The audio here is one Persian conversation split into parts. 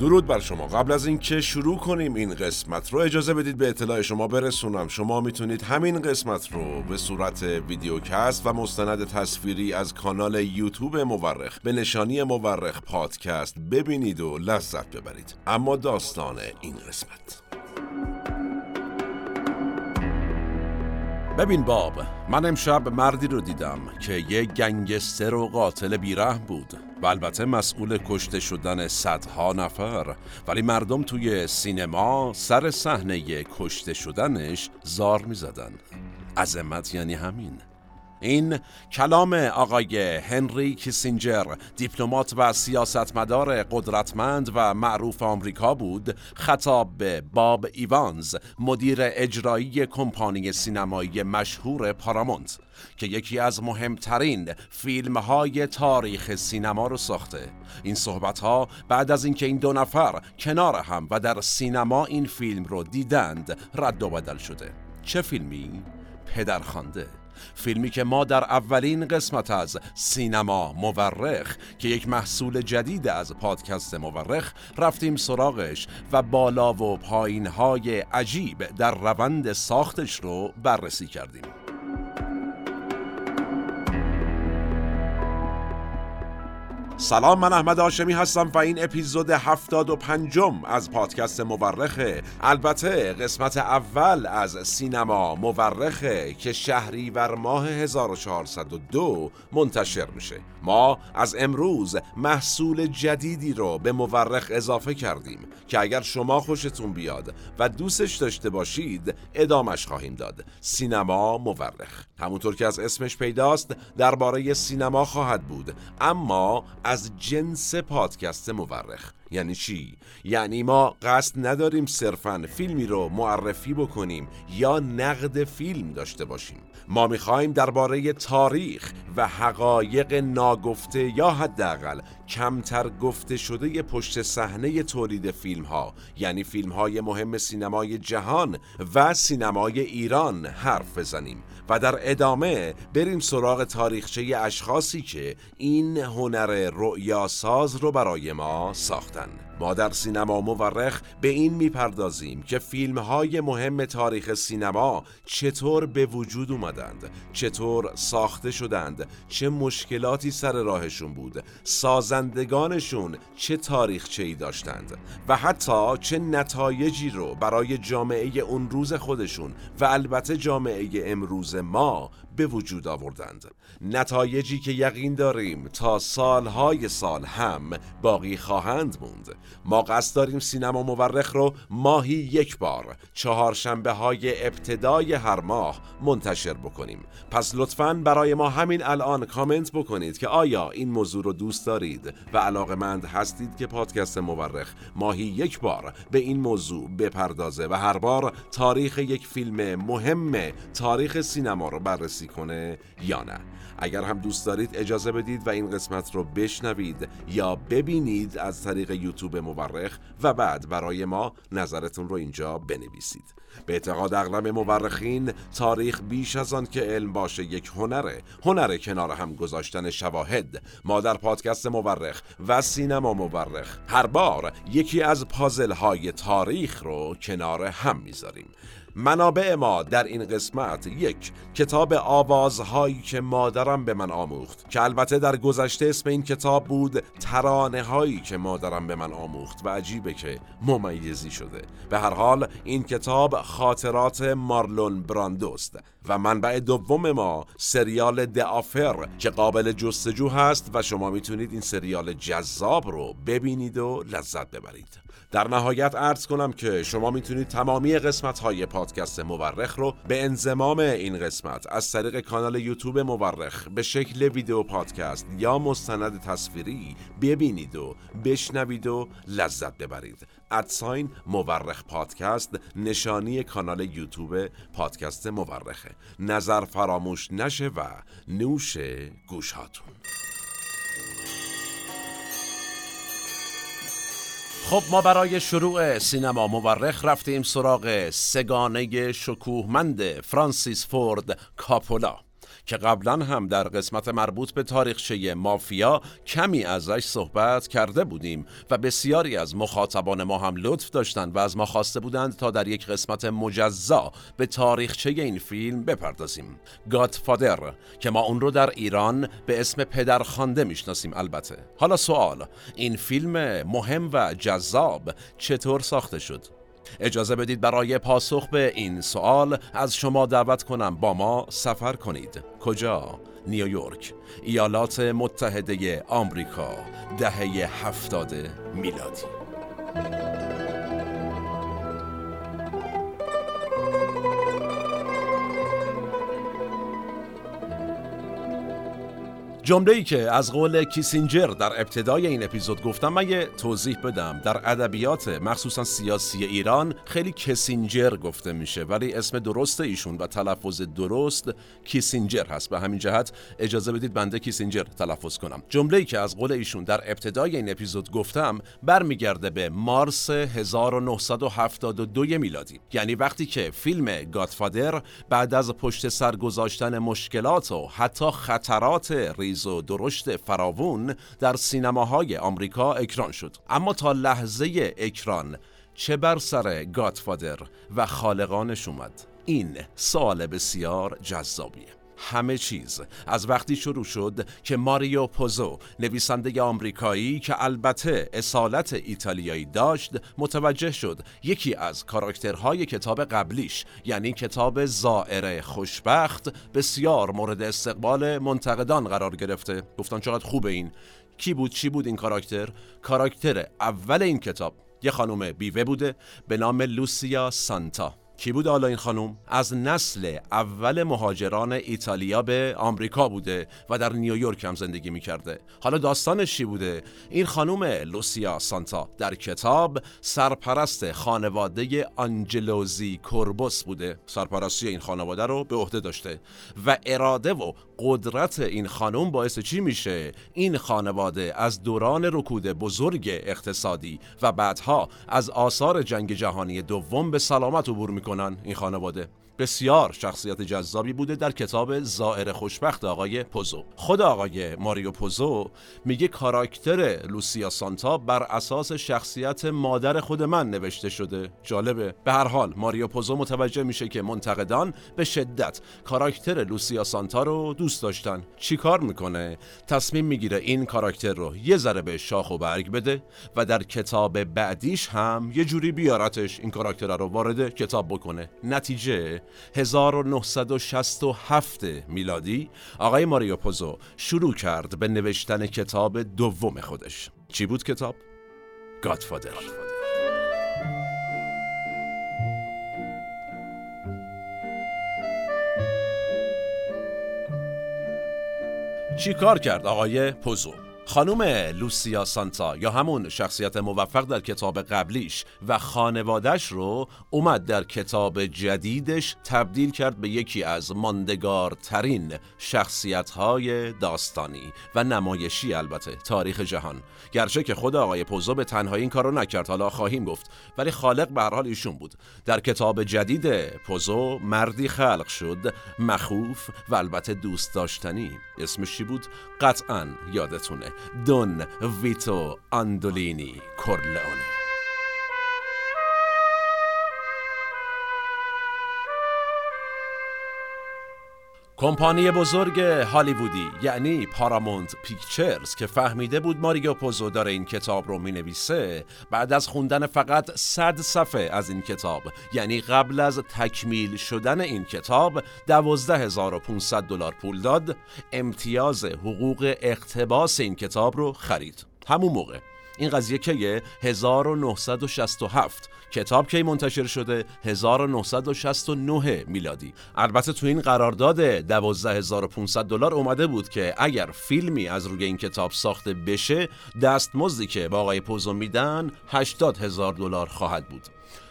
درود بر شما. قبل از اینکه شروع کنیم این قسمت رو اجازه بدید به اطلاع شما برسونم. شما می‌تونید همین قسمت رو به صورت ویدیوکست و مستند تصویری از کانال یوتیوب مورخ به نشانی مورخ پادکست ببینید و لذت ببرید. اما داستان این قسمت. ببین باب من امشب مردی رو دیدم که یه گنگستر و قاتل بیره بود. و البته مسئول کشته شدن صدها نفر ولی مردم توی سینما سر صحنه کشته شدنش زار می زدن عظمت یعنی همین. این کلام آقای هنری کیسینجر دیپلمات و سیاستمدار قدرتمند و معروف آمریکا بود خطاب به باب ایوانز مدیر اجرایی کمپانی سینمایی مشهور پارامونت که یکی از مهمترین فیلم های تاریخ سینما رو ساخته. این صحبت ها بعد از اینکه این دو نفر کنار هم و در سینما این فیلم رو دیدند رد و بدل شده. چه فیلمی؟ پدرخوانده. فیلمی که ما در اولین قسمت از سینما مورخ که یک محصول جدید از پادکست مورخ رفتیم سراغش و بالا و پایین های عجیب در روند ساختش رو بررسی کردیم. سلام من احمد آشمی هستم و این اپیزود هفتاد و پنجم از پادکست مورخه البته قسمت اول از سینما مورخه که شهری بر ماه 1402 منتشر میشه. ما از امروز محصول جدیدی رو به مورخ اضافه کردیم که اگر شما خوشتون بیاد و دوستش داشته باشید ادامش خواهیم داد. سینما مورخ. همونطور که از اسمش پیداست درباره سینما خواهد بود. اما از جنس پادکست مورخ. یعنی چی؟ یعنی ما قصد نداریم صرفا فیلمی رو معرفی بکنیم یا نقد فیلم داشته باشیم. ما می‌خواهیم درباره تاریخ و حقایق ناگفته یا حداقل کمتر گفته شده پشت صحنه تولید فیلم ها یعنی فیلم های مهم سینمای جهان و سینمای ایران حرف بزنیم. و در ادامه بریم سراغ تاریخچه اشخاصی که این هنر رؤیاساز رو برای ما ساختن. ما در سینما مورخ به این می‌پردازیم که فیلم های مهم تاریخ سینما چطور به وجود اومدند چطور ساخته شدند چه مشکلاتی سر راهشون بود سازندگانشون چه تاریخچه ای داشتند و حتی چه نتایجی رو برای جامعه اون روز خودشون و البته جامعه امروز ما به وجود آوردند. نتایجی که یقین داریم تا سالهای سال هم باقی خواهند موند. ما قصد داریم سینما مورخ رو ماهی یک بار چهارشنبه های ابتدای هر ماه منتشر بکنیم. پس لطفا برای ما همین الان کامنت بکنید که آیا این موضوع رو دوست دارید و علاقمند هستید که پادکست مورخ ماهی یک بار به این موضوع بپردازه و هر بار تاریخ یک فیلم مهم تاریخ سینما رو بررسی کنه یا نه. اگر هم دوست دارید اجازه بدید و این قسمت رو بشنوید یا ببینید از طریق یوتیوب مورخ و بعد برای ما نظرتون رو اینجا بنویسید. به اعتقاد اغلب مورخین تاریخ بیش از آن که علم باشه یک هنره هنر کنار هم گذاشتن شواهد ما در پادکست مورخ و سینما مورخ. هر بار یکی از پازل های تاریخ رو کنار هم می‌ذاریم. منابع ما در این قسمت یک کتاب آوازهایی که مادرم به من آموخت که البته در گذشته اسم این کتاب بود ترانه هایی که مادرم به من آموخت و عجیبه که ممیزی شده. به هر حال این کتاب خاطرات مارلون براندوست و منبع دوم ما سریال دافر که قابل جستجو هست و شما می‌تونید این سریال جذاب رو ببینید و لذت ببرید. در نهایت عرض کنم که شما می‌تونید تمامی قسمت های پادکست مورخ رو به انزمام این قسمت از طریق کانال یوتیوب مورخ به شکل ویدیو پادکست یا مستند تصویری ببینید و بشنوید و لذت ببرید. ادساین مورخ پادکست نشانی کانال یوتیوب پادکست مورخه. نظر فراموش نشه و نوش گوش خب ما برای شروع سینما مورخ رفتیم سراغ سگانه شکوهمند فرانسیس فورد کاپولا. که قبلا هم در قسمت مربوط به تاریخچه مافیا کمی ازش صحبت کرده بودیم و بسیاری از مخاطبان ما هم لطف داشتند و از ما خواسته بودند تا در یک قسمت مجزا به تاریخچه این فیلم بپردازیم. گادفادر که ما اون رو در ایران به اسم پدرخوانده می‌شناسیم البته. حالا سوال این فیلم مهم و جذاب چطور ساخته شد؟ اجازه بدید برای پاسخ به این سوال از شما دعوت کنم. با ما سفر کنید. کجا؟ نیویورک ایالات متحده آمریکا. دهه هفتاد میلادی. جمله ای که از قول کیسینجر در ابتدای این اپیزود گفتم من یه توضیح بدم. در ادبیات مخصوصا سیاسی ایران خیلی کسینجر گفته میشه ولی اسم درست ایشون و تلفظ درست کیسینجر هست. به همین جهت اجازه بدید بنده کیسینجر تلفظ کنم. جمله ای که از قول ایشون در ابتدای این اپیزود گفتم برمیگرده به مارس 1972 میلادی. یعنی وقتی که فیلم گادفادر بعد از پشت سر گذاشتن مشکلات و حتی خطرات ریز و درشت فراوون در سینماهای آمریکا اکران شد. اما تا لحظه اکران چه بر سر گادفادر و خالقانش اومد؟ این سوال بسیار جذابیه. همه چیز. از وقتی شروع شد که ماریو پوزو نویسنده آمریکایی که البته اصالت ایتالیایی داشت متوجه شد یکی از کاراکترهای کتاب قبلیش یعنی کتاب زائر خوشبخت بسیار مورد استقبال منتقدان قرار گرفته. گفتن چقدر خوبه این. کی بود؟ چی بود این کاراکتر؟ کاراکتر اول این کتاب یه خانم بیوه بوده به نام لوسیا سانتا. کی بود حالا این خانم؟ از نسل اول مهاجران ایتالیا به آمریکا بوده و در نیویورک هم زندگی می‌کرده حالا داستانش چی بوده؟ این خانم لوسیا سانتا در کتاب سرپرست خانواده آنجلوزی کوربوس بوده سرپرستی این خانواده رو به عهده داشته و اراده و قدرت این خانم باعث چی میشه؟ این خانواده از دوران رکود بزرگ اقتصادی و بعدها از آثار جنگ جهانی دوم به سلامت عبور می‌کنن این خانواده بسیار شخصیت جذابی بوده در کتاب زائر خوشبخت آقای پوزو. خود آقای ماریو پوزو میگه کاراکتر لوسیا سانتا بر اساس شخصیت مادر خود من نوشته شده. جالبه. به هر حال ماریو پوزو متوجه میشه که منتقدان به شدت کاراکتر لوسیا سانتا رو دوست داشتن. چیکار می‌کنه؟ تصمیم می‌گیره این کاراکتر رو یه ذره به شاخ و برگ بده و در کتاب بعدیش هم یه جوری بیارتش این کاراکتر رو وارد کتاب بکنه. نتیجه 1967 میلادی آقای ماریو پوزو شروع کرد به نوشتن کتاب دوم خودش چی بود کتاب؟ گادفادر چی کار کرد آقای پوزو؟ خانوم لوسیا سانتا یا همون شخصیت موفق در کتاب قبلیش و خانوادش رو اومد در کتاب جدیدش تبدیل کرد به یکی از ماندگارترین شخصیت های داستانی و نمایشی البته تاریخ جهان. گرچه که خود آقای پوزو به تنهایی این کارو نکرد حالا خواهیم گفت. ولی خالق به حال ایشون بود. در کتاب جدید پوزو مردی خلق شد مخوف و البته دوست داشتنی. اسمش چی بود؟ قطعا یادتونه. دون ویتو اندولینی کورلئونه کمپانی بزرگ هالیوودی یعنی پارامونت پیکچرز که فهمیده بود ماریو پوزو داره این کتاب رو می نویسه بعد از خوندن فقط 100 صفحه از این کتاب یعنی قبل از تکمیل شدن این کتاب 12500 دلار پول داد امتیاز حقوق اقتباس این کتاب رو خرید. همون موقع. این قضیه که 1967 کتاب کی منتشر شده؟ 1969 میلادی. البته تو این قرارداد 12500 دلار اومده بود که اگر فیلمی از روی این کتاب ساخته بشه دستمزدی که با آقای پوزو میدن 80 هزار دلار خواهد بود.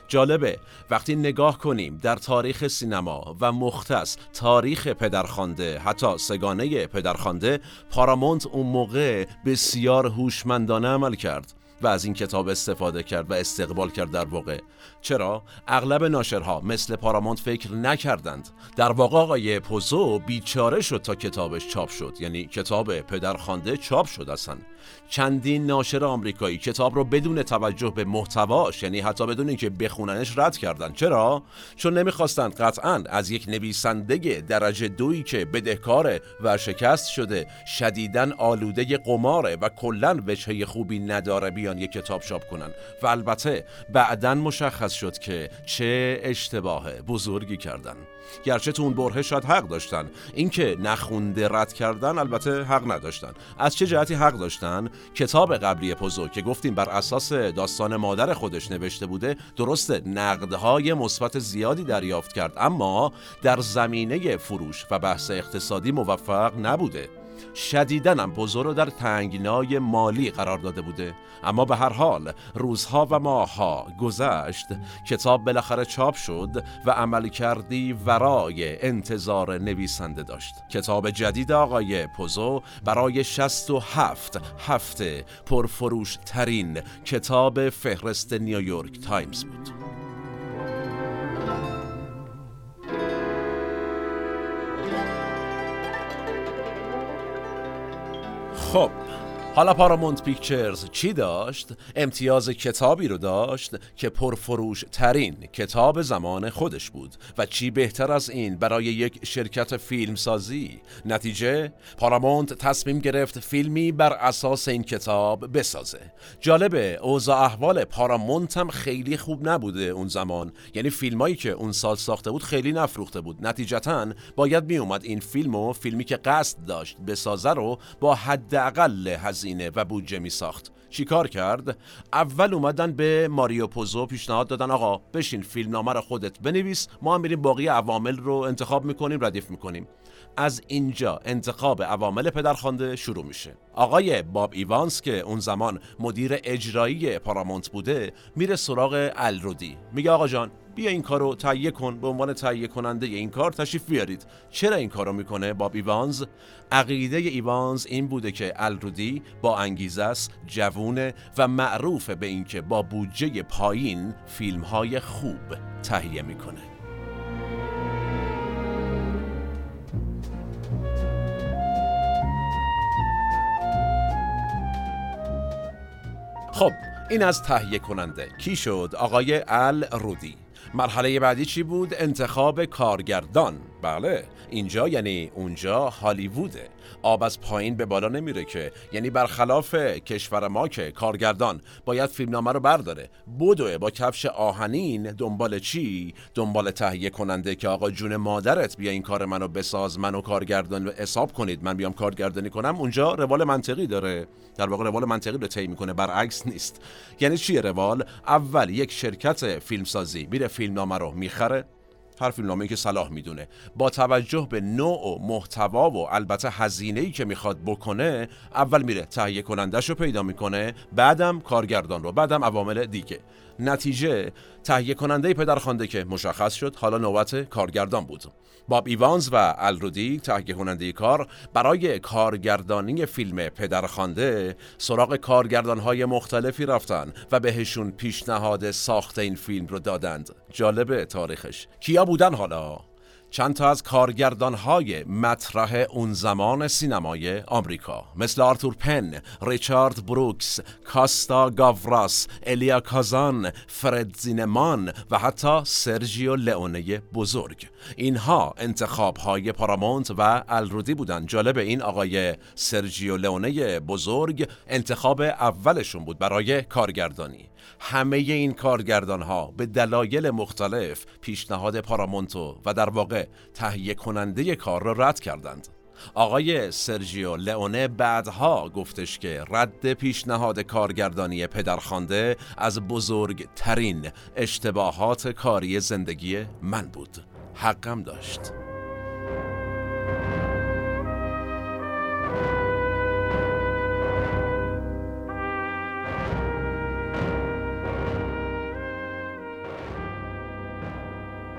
جالبه. وقتی نگاه کنیم در تاریخ سینما و مختص تاریخ پدرخوانده حتی سگانه پدرخوانده پارامونت اون موقع بسیار هوشمندانه عمل کرد و از این کتاب استفاده کرد و استقبال کرد در واقع. چرا؟ اغلب ناشرها مثل پارامونت فکر نکردند. در واقع آقای پوزو بیچاره شد تا کتابش چاپ شد. یعنی کتاب پدرخوانده چاپ شد اصلا. چندین ناشر آمریکایی. کتاب رو بدون توجه به محتواش یعنی حتی بدون اینکه بخوننش رد کردن. چرا؟ چون نمی‌خواستند قطعا از یک نویسنده درجه دویی که بدهکار و شکست شده شدیدن آلوده قماره و کلا وجهه خوبی نداره بیان یک کتاب چاپ کنن. و البته بعدا مشخص شد که چه اشتباه بزرگی کردن. گرچه تو اون بره شاید حق داشتن. اینکه نخونده رد کردن البته حق نداشتن. از چه جهتی حق داشتن؟ کتاب قبلی پوزو که گفتیم بر اساس داستان مادر خودش نوشته بوده درست نقدهای مثبت زیادی دریافت کرد. اما در زمینه فروش و بحث اقتصادی موفق نبوده. شدیدن هم رو در تنگنای مالی قرار داده بوده. اما به هر حال روزها و ماهها گذشت. کتاب بالاخره چاپ شد و عمل کردی ورای انتظار نویسنده داشت. کتاب جدید آقای پوزو برای 67 هفته پرفروش ترین کتاب فهرست نیویورک تایمز بود. خب حالا Paramount Pictures چی داشت؟ امتیاز کتابی رو داشت که پرفروش ترین کتاب زمان خودش بود. و چی بهتر از این برای یک شرکت فیلمسازی؟ نتیجه پارامونت تصمیم گرفت فیلمی بر اساس این کتاب بسازه. جالبه اوضاع احوال پارامونت هم خیلی خوب نبوده اون زمان. یعنی فیلمایی که اون سال ساخته بود خیلی نفروخته بود. نتیجتا باید می اومد این فیلم و فیلمی که قصد داشت بسازه رو با حداقل هزینه و بودجه می ساخت چیکار کرد؟ اول اومدن به ماریو پوزو پیشنهاد دادن آقا بشین فیلمنامه رو خودت بنویس ما هم میریم باقی عوامل رو انتخاب می‌کنیم ردیف می‌کنیم. از اینجا انتخاب عوامل پدرخوانده شروع میشه. آقای باب ایوانس که اون زمان مدیر اجرایی پارامونت بوده میره سراغ الرودی. میگه آقا جان بیا این کار رو تهیه کن به عنوان تهیه کننده این کار تشریف بیارید. چرا این کارو می‌کنه باب ایوانز؟ عقیده ایوانز این بوده که الرودی با انگیزه است جوونه و معروف به اینکه با بودجه پایین فیلم های خوب تهیه می‌کنه. خب این از تهیه کننده. کی شد؟ آقای ال رودی مرحله بعدی چی بود؟ انتخاب کارگردان. بله. اینجا یعنی اونجا هالیووده. آب از پایین به بالا نمیره که. یعنی برخلاف کشور ما که کارگردان باید فیلمنامه رو برداره. بدوه با کفش آهنین دنبال چی؟ دنبال تهیه کننده که آقا جون مادرت بیا این کار منو بساز منو کارگردان حساب کنید. من بیام کارگردانی کنم. اونجا روال منطقی داره. در واقع روال منطقی رو طی می‌کنه. برعکس نیست. یعنی چیه روال؟ اول یک شرکت فیلمسازی میره فیلمنامه رو می‌خره. هر فیلمنامه که صلاح می‌دونه. با توجه به نوع و محتوا و البته هزینه ای که می‌خواد بکنه اول میره تهیه کنندش رو پیدا می‌کنه بعدم کارگردان رو بعدم عوامل دیگه. نتیجه تهیه کننده پدرخوانده که مشخص شد حالا نوبت کارگردان بود. باب ایوانز و الرودی تهیه کننده کار برای کارگردانی فیلم پدرخوانده سراغ کارگردان های مختلفی رفتن و بهشون پیشنهاد ساخت این فیلم رو دادند. جالب تاریخش. کیا بودن حالا؟ چند تا از کارگردانهای مطرح اون زمان سینمای آمریکا. مثل آرتور پن، ریچارد بروکس، کاستا گاوراس، الیا کازان، فرد زینمان و حتی سرژیو لئونه بزرگ. اینها انتخاب های پارامونت و الرودی بودن. جالب این آقای سرژیو لئونه بزرگ انتخاب اولشون بود برای کارگردانی. همه این کارگردان ها به دلایل مختلف پیشنهاد پارامونتو و در واقع تهیه کننده کار را رد کردند. آقای سرژیو لئونه بعدها گفتش که رد پیشنهاد کارگردانی پدرخوانده از بزرگترین اشتباهات کاری زندگی من بود. حقم داشت.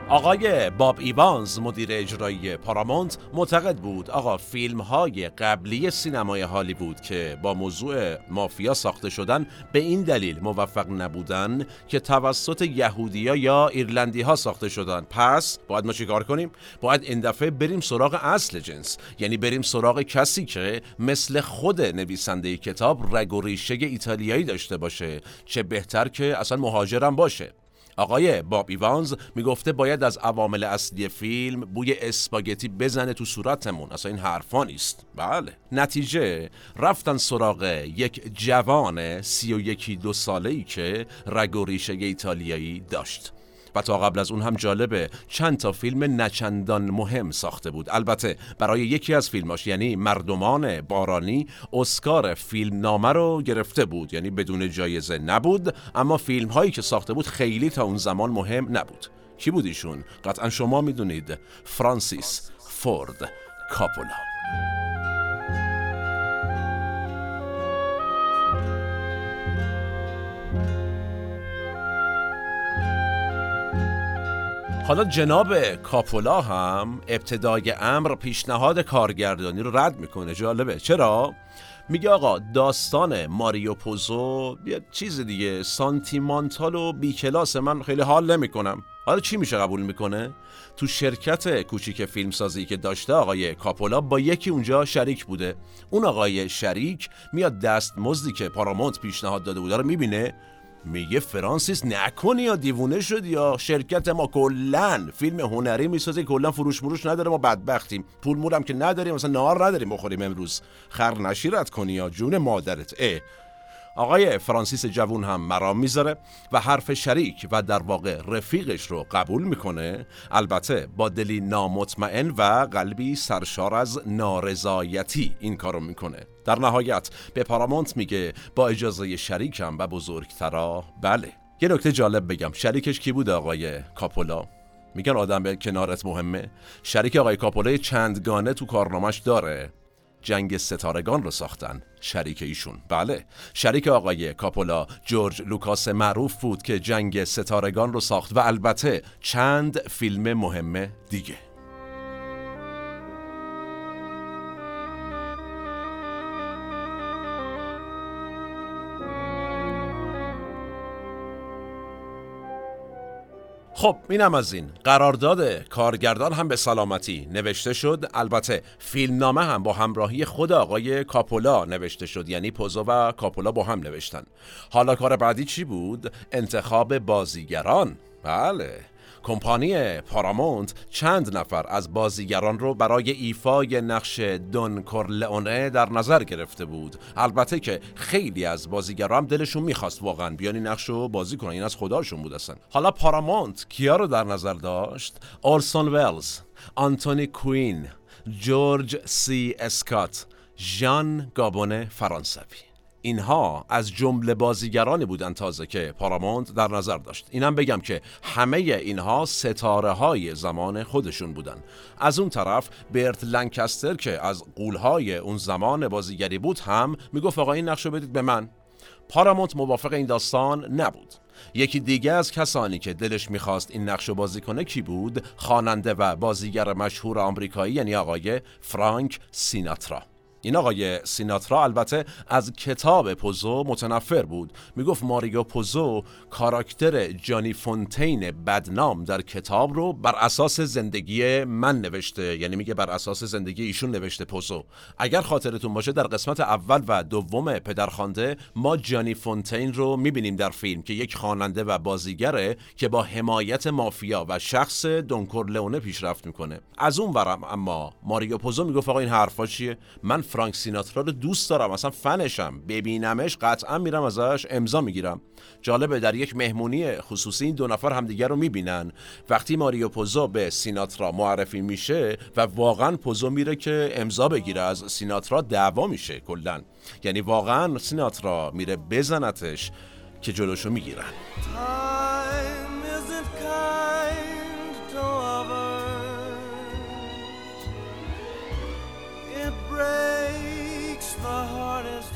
آقای باب ایوانز مدیر اجرایی پارامونت معتقد بود آقا فیلم های قبلی سینمای هالیوود که با موضوع مافیا ساخته شدن به این دلیل موفق نبودن که توسط یهودیا یا ایرلندی ها ساخته شدن. پس باید ما چیکار کنیم؟ باید این دفعه بریم سراغ اصل جنس. یعنی بریم سراغ کسی که مثل خود نویسنده کتاب رگ ایتالیایی داشته باشه چه بهتر که اصلا مهاجرم باشه. آقای باب ایوانز می‌گفته باید از عوامل اصلی فیلم بوی اسپاگتی بزنه تو صورتمون. اصلا این حرفا نیست. بله. نتیجه رفتن سراغ یک جوان سی و یکی دو ساله ای که رگ و ریشه ایتالیایی داشت. و تا قبل از اون هم جالبه. چند تا فیلم نچندان مهم ساخته بود. البته برای یکی از فیلماش یعنی مردمان بارانی اسکار فیلم نامه رو گرفته بود. یعنی بدون جایزه نبود اما فیلم هایی که ساخته بود خیلی تا اون زمان مهم نبود. کی بود ایشون؟ قطعا شما می‌دونید. فرانسیس فورد کاپولا. حالا جناب کاپولا هم ابتدای امر پیشنهاد کارگردانی رو رد می‌کنه. جالبه. چرا؟ میگه آقا داستان ماریو پوزو یه چیز دیگه. سانتیمانتال و بیکلاس من خیلی حال نمی‌کنم. حالا چی میشه قبول می‌کنه؟ تو شرکت کوچیک فیلمسازی که داشته آقای کاپولا با یکی اونجا شریک بوده. اون آقای شریک میاد دست مزدی که پارامونت پیشنهاد داده بوده رو می‌بینه. میگه فرانسیس نکنی یا دیوونه شد یا شرکت ما کلا فیلم هنری می‌سازه کلا فروش مروش نداره ما بدبختیم. پول مولم که نداریم مثلا نهار نداریم بخوریم امروز. خر نشیرت کنی یا جون مادرت. اه. آقای فرانسیس جوون هم مرام می‌ذاره و حرف شریک و در واقع رفیقش رو قبول می‌کنه. البته با دلی نامطمئن و قلبی سرشار از نارضایتی این کارو می‌کنه. در نهایت به پارامونت میگه با اجازه شریکم و بزرگترا بله. یه نکته جالب بگم. شریکش کی بود آقای کاپولا میگن آدم به کنارت مهمه. شریک آقای کاپولا چندگانه تو کارنامش داره. جنگ ستارگان رو ساختن. شریک ایشون. بله. شریک آقای کاپولا جورج لوکاس معروف بود که جنگ ستارگان رو ساخت و البته چند فیلم مهم دیگه. خب اینم از این. قرارداد کارگردان هم به سلامتی نوشته شد. البته فیلمنامه هم با همراهی خود آقای کاپولا نوشته شد یعنی پوزو و کاپولا با هم نوشتن. حالا کار بعدی چی بود؟ انتخاب بازیگران. بله. کمپانی پارامونت چند نفر از بازیگران رو برای ایفای نقش دون کورلئونه در نظر گرفته بود. البته که خیلی از بازیگران دلشون می‌خواست واقعا بیانی نقش رو بازی کنن. این از خداشون بود اصلا. حالا پارامونت کیا رو در نظر داشت؟ آرسون ولز آنتونی کوین جورج سی اسکات ژان گابون فرانسوی. اینها از جمله بازیگرانی بودن تازه که پارامونت در نظر داشت. اینم بگم که همه اینها ستاره های زمان خودشون بودن. از اون طرف برت لنکستر که از قولهای اون زمان بازیگری بود هم می‌گفت آقا این نقشو بدید به من. پارامونت موافق این داستان نبود. یکی دیگه از کسانی که دلش می‌خواست این نقش بازی کنه کی بود؟ خواننده و بازیگر مشهور آمریکایی یعنی آقای فرانک سیناترا. این آقای سیناترا البته از کتاب پوزو متنفر بود. می‌گفت ماریو پوزو کاراکتر جانی فونتین بدنام در کتاب رو بر اساس زندگی من نوشته. یعنی میگه بر اساس زندگی ایشون نوشته پوزو. اگر خاطرتون باشه در قسمت اول و دوم پدرخوانده ما جانی فونتین رو می‌بینیم در فیلم که یک خواننده و بازیگره که با حمایت مافیا و شخص دونکور لئونه پیشرفت می‌کنه. از اون ورم اما ماریو پوزو می‌گفت آقا این حرفا چیه؟ من فرانک سیناترا رو دوست دارم. اصلا فنشم. ببینمش قطعا میرم ازش امضا می‌گیرم. جالبه در یک مهمونی خصوصی این دو نفر همدیگر رو می‌بینن. وقتی ماریو پوزو به سیناترا معرفی میشه و واقعا پوزو میره که امضا بگیره از سیناترا دعوا میشه کلا. یعنی واقعا سیناترا میره بزنتش که جلوشو می‌گیرن. breaks the hardest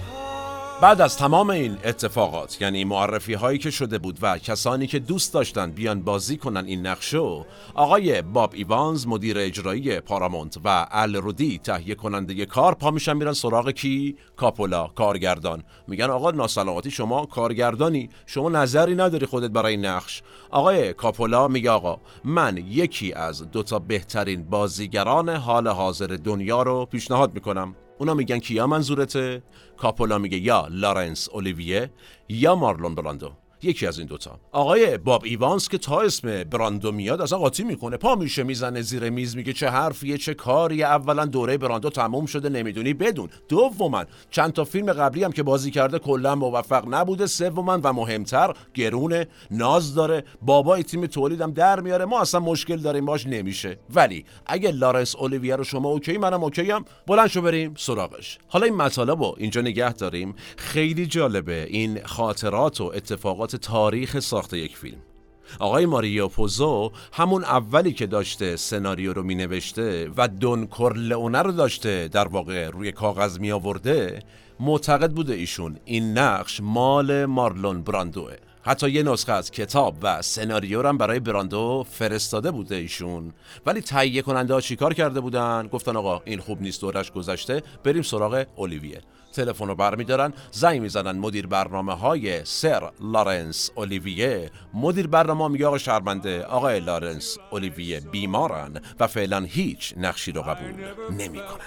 بعد از تمام این اتفاقات یعنی معرفی هایی که شده بود و کسانی که دوست داشتن بیان بازی کنن این نقشو آقای باب ایوانز مدیر اجرایی پارامونت و ال رودی تهیه کننده کار پا میشن میرن سراغ کی؟ کاپولا کارگردان. میگن آقا ناسلامتی شما کارگردانی شما نظری نداری خودت برای نقش. آقای کاپولا میگه آقا من یکی از دوتا بهترین بازیگران حال حاضر دنیا رو پیشنهاد می‌کنم. اونا میگن کیا منظورته؟ کاپولا میگه یا لارنس اولیویه یا مارلون براندو. یکی از این دوتا. آقای باب ایوانس که تا اسم براندو میاد اصلا قاطی می‌کنه. پا میشه می‌زنه زیر میز میگه چه حرفیه چه کاریه اولا دوره براندو تموم شده نمی‌دونی. بدون. دوما چند تا فیلم قبلی هم که بازی کرده کلا موفق نبوده. سوما و مهمتر گرونه ناز داره. بابای تیم تولیدم در میاره. ما اصلا مشکل داریم باش نمیشه. ولی اگه لارنس اولیویر رو شما okay منم okay ام بلند شو بریم سراغش. حالا این مطالب رو اینجا نگه داریم. خیلی جالبه این خاطرات و اتفاقات تاریخ ساخت یک فیلم. آقای ماریو پوزو همون اولی که داشته سناریو رو می نوشته و دون کورلئونه رو داشته در واقع روی کاغذ می آورده معتقد بوده ایشون این نقش مال مارلون براندوه. حتی یه نسخه از کتاب و سناریو هم برای براندو فرستاده بوده ایشون. ولی تهیه کننده ها چیکار کرده بودن؟ گفتن آقا این خوب نیست دورش گذشته. بریم سراغ اولیویه. تلفن رو برمیدارن. زنگ می‌زنن مدیر برنامه های سر لارنس اولیویه. مدیر برنامه میگه آقا شرمنده آقای لارنس اولیویه بیمارن و فعلا هیچ نقشی رو قبول نمی‌کنن.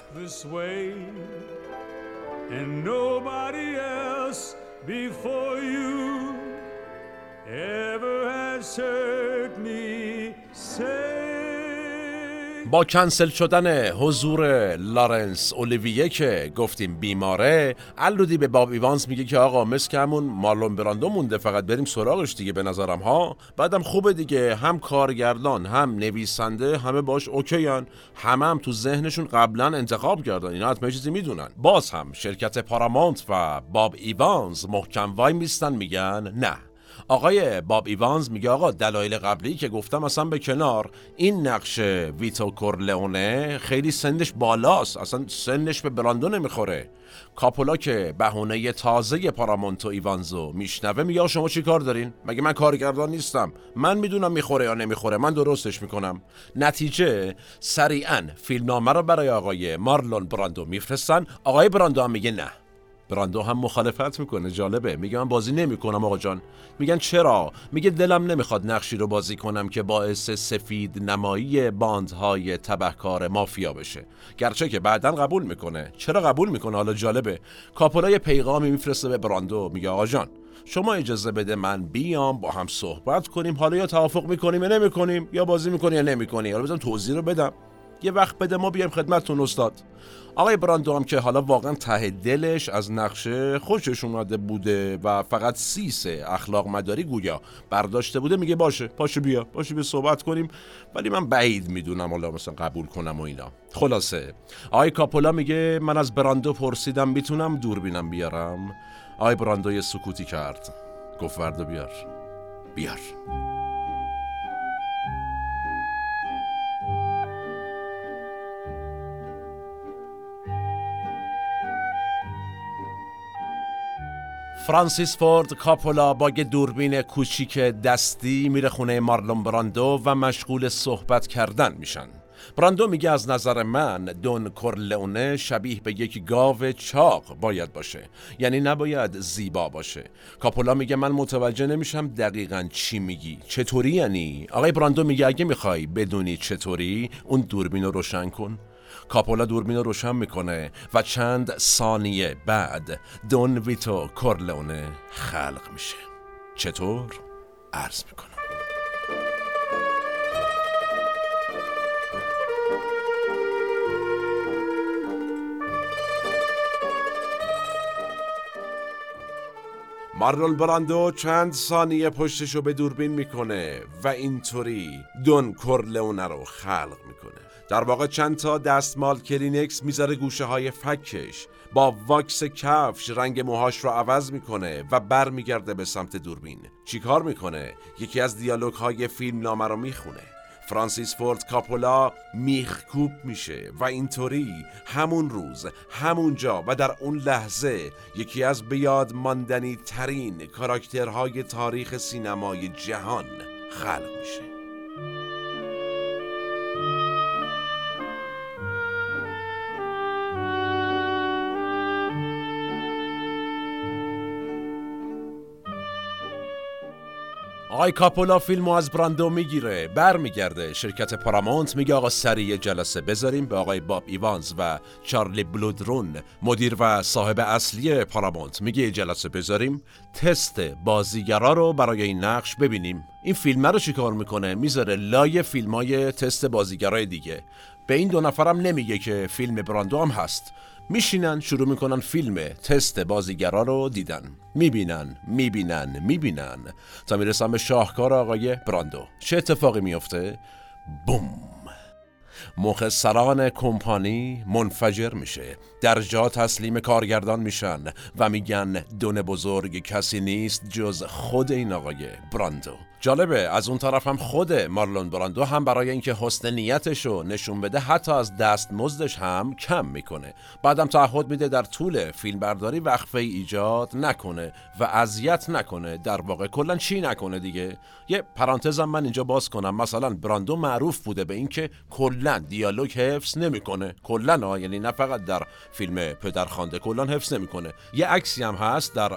با کنسل شدن حضور لارنس اولیویه که گفتیم بیماره ال رودی به باب ایوانس میگه که آقا مثل که همون مارلون براندو مونده فقط بریم سراغش دیگه به نظرم ها. بعدم خوبه دیگه هم کارگردان هم نویسنده همه باش okay ان. همه هم تو ذهنشون قبلا انتخاب کردن اینا حتما چیزی می‌دونن. باز هم شرکت پارامونت و باب ایوانز محکم وای میستن میگن نه. آقای باب ایوانز میگه آقا دلایل قبلی که گفتم اصلا به کنار. این نقش ویتو کورلئونه خیلی سنش بالاست. اصلا سنش به براندو نمی‌خوره. کاپولا که بهونه تازه پارامونتو ایوانزو میشنوه میگه شما چی کار دارین؟ مگه من کارگردان نیستم. من می‌دونم می‌خوره یا نمی‌خوره. من درستش می‌کنم. نتیجه سریعا فیلمنامه رو برای آقای مارلون براندو میفرستن. آقای براندو هم میگه نه. براندو هم مخالفت می‌کنه. جالبه. میگه من بازی نمی‌کنم آقا جان. میگن چرا؟ میگه دلم نمی‌خواد نقشی رو بازی کنم که باعث سفید نمایی باندهای تبهکار مافیا بشه. گرچه که بعدا قبول می‌کنه. چرا قبول می‌کنه؟ حالا جالبه. کاپولا یه پیغامی میفرسته به براندو. میگه آقا جان شما اجازه بده من بیام با هم صحبت کنیم. حالا یا توافق می‌کنیم یا نمی‌کنیم؟ یا بازی می‌کنی یا نمی‌کنی؟ حالا بزنم توضیح رو بدم. یه وقت بده ما بیایم خدمتتون استاد. آقای براندو هم که حالا واقعا ته دلش از نقشه خوشش اومده بوده و فقط سیس اخلاق مداری گویا برداشته بوده میگه باشه باشه بیا باشه به صحبت کنیم. ولی من بعید می‌دونم حالا مثلا قبول کنم و اینا. خلاصه. آقای کاپولا میگه من از براندو پرسیدم می‌تونم دوربینم بیارم؟ آقای براندو یه سکوتی کرد. گفت وردو بیار. بیار. فرانسیس فورد کاپولا با یه دوربین کوچیک دستی میره خونه مارلون براندو و مشغول صحبت کردن میشن. براندو میگه از نظر من دون کورلئونه شبیه به یک گاو چاق باید باشه. یعنی نباید زیبا باشه. کاپولا میگه من متوجه نمیشم دقیقا چی میگی. چطوری یعنی؟ آقای براندو میگه اگه می‌خوای بدونی چطوری اون دوربین رو روشن کن. کاپولا دوربین رو روشن می‌کنه و چند ثانیه بعد دون ویتو کورلونه خلق میشه. چطور؟ عرض می‌کنم. مارلون براندو چند ثانیه پشتشو به دوربین می‌کنه و اینطوری دون کورلونه رو خلق می‌کنه. در واقع چند تا دستمال کلینکس می‌ذاره گوشه های فکش. با واکس کفش رنگ موهاش رو عوض می‌کنه و برمیگرده به سمت دوربین. چیکار می‌کنه؟ یکی از دیالوگ های فیلم نامه رو می‌خونه. فرانسیس فورد کاپولا میخکوب میشه و اینطوری همون روز همون جا و در اون لحظه یکی از بیاد ماندنی ترین کاراکترهای تاریخ سینمای جهان خلق میشه. آقای کاپولا فیلمو از براندو می‌گیره برمیگرده. شرکت پارامونت میگه آقا سریع جلسه بذاریم به آقای باب ایوانز و چارلی بلودرون. مدیر و صاحب اصلی پارامونت میگه جلسه بذاریم تست بازیگرا رو برای این نقش ببینیم. این فیلم رو چیکار می‌کنه؟ می‌ذاره لای فیلم های تست بازیگرای دیگه. به این دو نفرم نمیگه که فیلم براندو هم هست. میشینن شروع می‌کنن فیلم. تست بازیگرا رو دیدن. می‌بینن می‌بینن می‌بینن. تا می‌رسن به شاهکار آقای براندو. چه اتفاقی میفته؟ بوم. مخسران کمپانی منفجر میشه. جا تسلیم کارگردان میشن و میگن دون بزرگ کسی نیست جز خود این آقای براندو. جالبه از اون طرف هم خود مارلون براندو هم برای اینکه حسن نیتش رو نشون بده حتی از دست مزدش هم کم می‌کنه. بعدم تعهد میده در طول فیلمبرداری وقفه ایجاد نکنه و اذیت نکنه. در واقع کلا چی نکنه دیگه؟ یه پرانتزم من اینجا باز کنم. مثلا براندو معروف بوده به اینکه کلا دیالوگ حفظ نمی‌کنه. کلا یعنی نه فقط در فیلم پدرخوانده کلا حفظ نمی‌کنه. یه عکسی هم هست در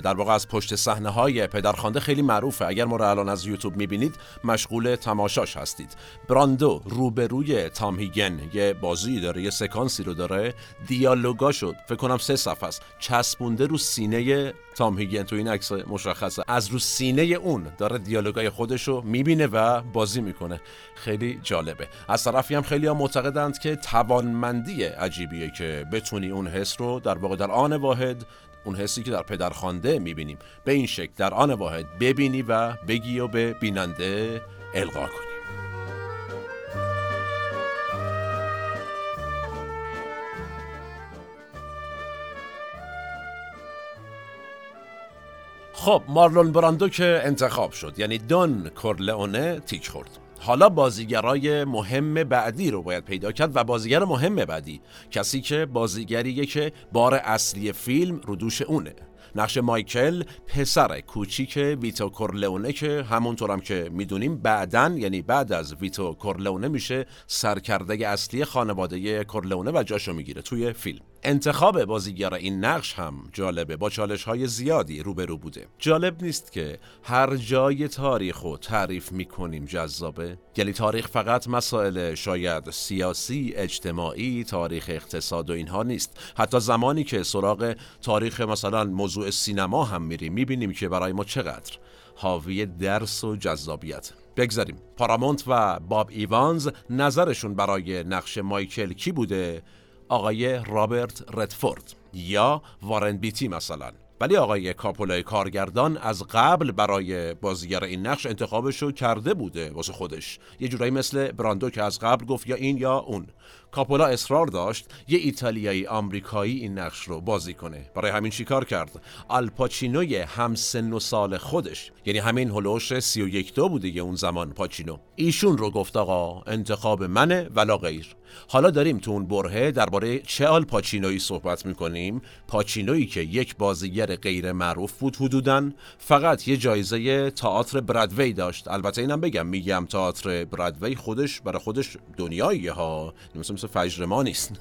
در واقع از پشت صحنه های پدرخوانده خیلی معروفه. اگر ما الان از یوتیوب می‌بینید مشغول تماشاش هستید. براندو روبروی تام هیگن یه بازی داره یه سکانسی رو داره. دیالوگاشو فکر کنم سه صفحه است. چسبونده رو سینه تام هیگن تو این عکس مشخصه. از رو سینه اون داره دیالوگای خودش رو می‌بینه و بازی می‌کنه. خیلی جالبه. از طرفی هم خیلی ها معتقدند که توانمندی عجیبیه که بتونی اون حس رو در واقع در آن واحد اون حسی که در پدرخوانده می‌بینیم به این شکل در آن واحد ببینی و بگی و به بیننده القا کنی. خب مارلون براندو که انتخاب شد یعنی دون کورلئونه تیک خورد. حالا بازیگرای مهم بعدی رو باید پیدا کرد و بازیگر مهم بعدی کسی که بازیگریه که بار اصلی فیلم رو دوش اونه. نقش مایکل پسر کوچیک ویتو کورلئونه که همونطورم که می‌دونیم بعدن یعنی بعد از ویتو کورلئونه میشه سرکرده اصلی خانواده کورلئونه و جاشو می‌گیره توی فیلم. انتخاب بازیگر این نقش هم جالبه. با چالش های زیادی روبرو بوده. جالب نیست که هر جای تاریخ رو تعریف می‌کنیم جذابه. یعنی تاریخ فقط مسائل شاید سیاسی اجتماعی تاریخ اقتصاد و اینها نیست. حتی زمانی که سراغ تاریخ مثلا موضوع سینما هم میریم می‌بینیم که برای ما چقدر حاوی درس و جذابیت. بگذاریم. پارامونت و باب ایوانز نظرشون برای نقش مایکل کی بوده؟ آقای رابرت ردفورد یا وارن بیتی مثلا. ولی آقای کاپولای کارگردان از قبل برای بازیگر این نقش انتخابش رو کرده بوده واسه خودش. یه جورایی مثل براندو که از قبل گفت یا این یا اون. کاپولا اصرار داشت یه ایتالیایی آمریکایی این نقش رو بازی کنه. برای همین چیکار کرد؟ آلپاچینوی هم سن و سال خودش. یعنی همین هلوش 31 دو بوده اون زمان پاچینو. ایشون رو گفت آقا انتخاب منه ولا غیر. حالا داریم تو اون برهه درباره چه آل پاچینویی صحبت می‌کنیم. پاچینویی که یک بازیگر غیر معروف بود حدودا. فقط یه جایزه تئاتر برادوی داشت. البته اینم بگم میگم تئاتر برادوی خودش برای خودش دنیایی ها. مثل مثل فجر نیست.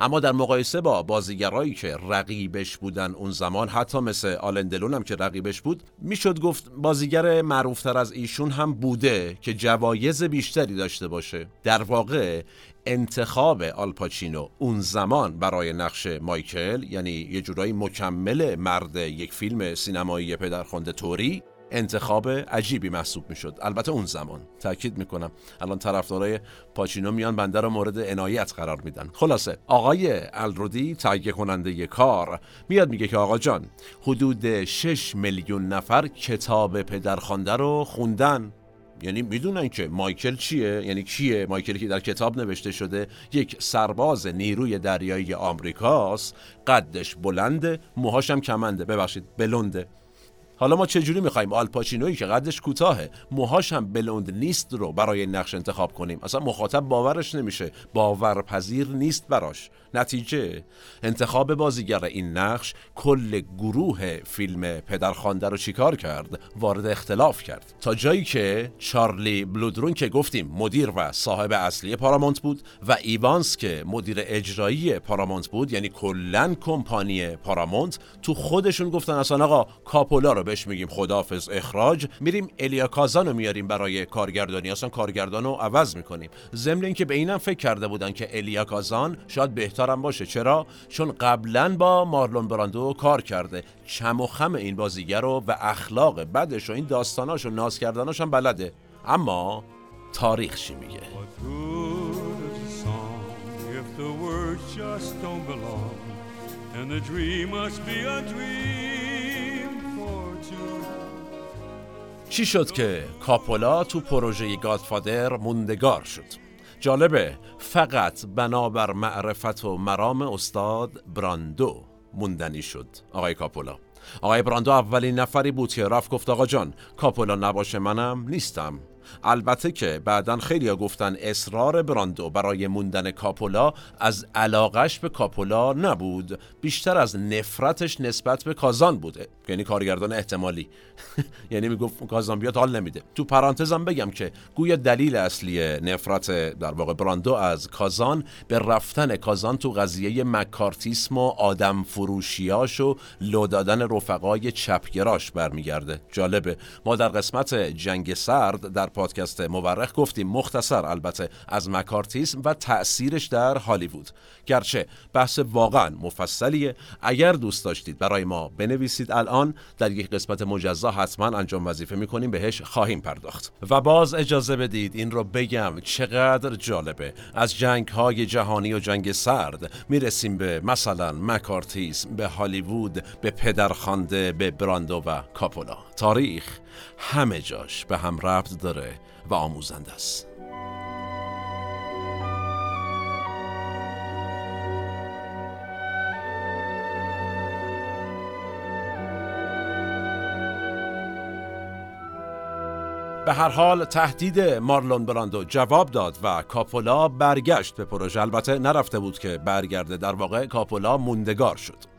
اما در مقایسه با بازیگرایی که رقیبش بودن اون زمان حتی مثل آلندلون هم که رقیبش بود می‌شد گفت بازیگر معروفتر از ایشون هم بوده که جوایز بیشتری داشته باشه. در واقع انتخاب آلپاچینو اون زمان برای نقش مایکل یعنی یه جورایی مکمل مرد یک فیلم سینمایی پدرخوانده توری انتخاب عجیبی محسوب می‌شد. البته اون زمان. تاکید می‌کنم. الان طرفدارای پاچینو میان بنده رو مورد عنایت قرار میدن. خلاصه آقای الرودی تهیه کننده کار میاد میگه که آقا جان حدود 6 میلیون نفر کتاب پدرخوانده رو خوندن. یعنی می‌دونن که مایکل چیه؟ یعنی کیه؟ مایکلی که در کتاب نوشته شده یک سرباز نیروی دریایی آمریکاست. قدش بلنده موهاشم کمنده. ببخشید بلنده. حالا ما چجوری می‌خوایم؟ آلپاچینویی که قدش کوتاهه. موهاش هم بلوند نیست رو برای نقش انتخاب کنیم. اصلا مخاطب باورش نمیشه. باورپذیر نیست براش. نتیجه؟ انتخاب بازیگر این نقش کل گروه فیلم پدرخوانده رو چیکار کرد؟ وارد اختلاف کرد. تا جایی که چارلی بلودرون که گفتیم مدیر و صاحب اصلی پارامونت بود و ایوانس که مدیر اجرایی پارامونت بود یعنی کلا کمپانی پارامونت تو خودشون گفتن اصلا آقا کاپولا رو بهش میگیم خدافز اخراج. میریم الیا کازان رو میاریم برای کارگردانی. اصلا کارگردان رو عوض می‌کنیم. ضمن اینکه به اینم فکر کرده بودن که الیا کازان شاید بهترم باشه. چرا؟ چون قبلا با مارلون براندو کار کرده. چم و خم این بازیگر رو و اخلاق بدش و این داستاناش و ناز کردناش هم بلده. اما تاریخ چی میگه؟ چی شد که کاپولا تو پروژه گادفادر موندگار شد؟ جالبه فقط بنابر معرفت و مرام استاد براندو موندنی شد آقای کاپولا. آقای براندو اولین نفری بود که رفت گفت آقا جان کاپولا نباشه منم نیستم. البته که بعدا خیلی گفتن اصرار براندو برای موندن کاپولا از علاقش به کاپولا نبود. بیشتر از نفرتش نسبت به کازان بوده. یعنی کارگردان احتمالی. یعنی می‌گفت کازان بیاد حال نمیده. تو پرانتزم بگم که گویا دلیل اصلی نفرت در واقع براندو از کازان به رفتن کازان تو قضیه مکارتیسم و آدم فروشیاش و لو دادن رفقای چپگراش برمیگرده. جالبه. ما در قسمت جنگ سرد در پادکست مورخ گفتیم مختصر البته از مکارتیسم و تأثیرش در هالیوود. گرچه بحث واقعا مفصلیه. اگر دوست داشتید برای ما بنویسید الان در یک قسمت مجزا حتما انجام وظیفه می‌کنیم بهش خواهیم پرداخت. و باز اجازه بدید این رو بگم چقدر جالبه. از جنگ های جهانی و جنگ سرد می‌رسیم به مثلا مکارتیسم به هالیوود به پدرخوانده به براندو و کاپولا تاریخ همه جاش به هم ربط داره و آموزنده است. به هر حال تهدید مارلون براندو جواب داد و کاپولا برگشت به پروژه. البته نرفته بود که برگرده در واقع کاپولا موندگار شد.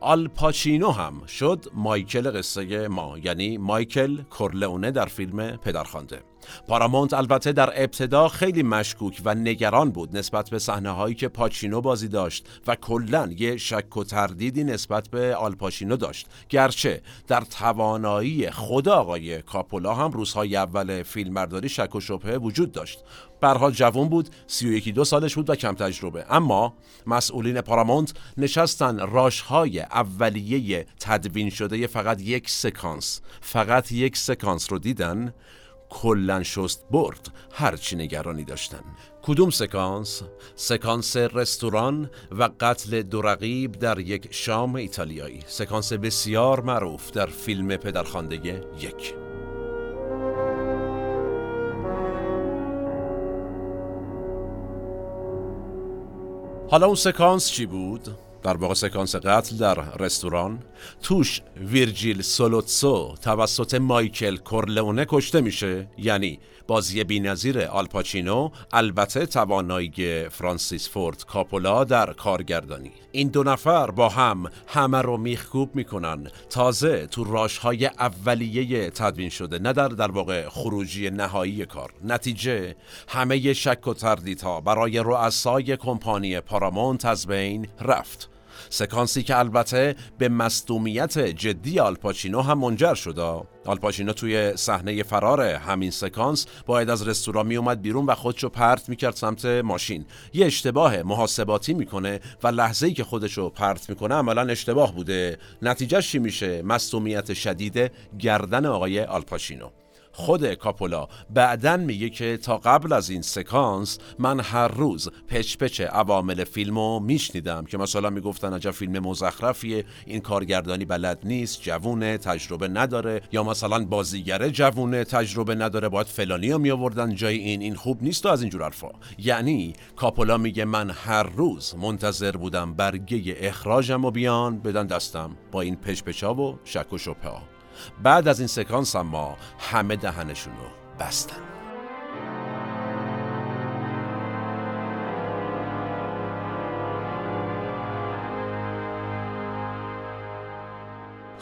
آلپاچینو هم شد مایکل قصه ما یعنی مایکل کورلئونه در فیلم پدرخوانده پارامونت البته در ابتدا خیلی مشکوک و نگران بود نسبت به صحنه هایی که پاچینو بازی داشت و کلا یه شک و تردیدی نسبت به آلپاشینو داشت. گرچه در توانایی خود آقای کاپولا هم روزهای اول فیلمبرداری شک و شبهه وجود داشت. حال جوان بود سی و یکی دو سالش بود و کم تجربه. اما مسئولین پارامونت نشستن راشهای اولیه تدوین شده فقط یک سکانس. فقط یک سکانس رو دیدن کلن شست برد هرچی نگرانی داشتن. کدوم سکانس؟ سکانس رستوران و قتل دو رقیب در یک شام ایتالیایی. سکانس بسیار معروف در فیلم پدرخواندگی یک. حالا اون سکانس چی بود؟ در واقع سکانس قتل در رستوران توش ویرجیل سولوتسو توسط مایکل کورلئونه کشته میشه. یعنی بازی بینظیر آلپاچینو البته توانایی فرانسیس فورد کاپولا در کارگردانی. این دو نفر با هم همه رو میخکوب می‌کنن. تازه تو راشهای اولیه تدوین شده نه در در واقع خروجی نهایی کار. نتیجه همه شک و تردیدها برای رؤسای کمپانی پارامونت از بین رفت. سکانسی که البته به مصدومیت جدی آلپاچینو هم منجر شده. آلپاچینو توی صحنه فرار همین سکانس باید از رستوران می اومد بیرون و خودشو پرت می‌کرد سمت ماشین. یه اشتباه محاسباتی می‌کنه و لحظه ای که خودشو پرت می‌کنه عملا اشتباه بوده. نتیجه چی میشه؟ مصدومیت شدید گردن آقای آلپاچینو خود کاپولا بعدا میگه که تا قبل از این سکانس من هر روز پچ پچ عوامل فیلمو میشنیدم که مثلا می‌گفتن عجب فیلم مزخرفیه این کارگردانی بلد نیست جوونه تجربه نداره یا مثلا بازیگره جوونه تجربه نداره باید فلانی رو میآوردن جای این این خوب نیست و از اینجور حرفا. یعنی کاپولا میگه من هر روز منتظر بودم برگه اخراجم و بیان بدن دستم با این پچ پچا و شک و شبه بعد از این سکانس اما همه دهنشون رو بستن.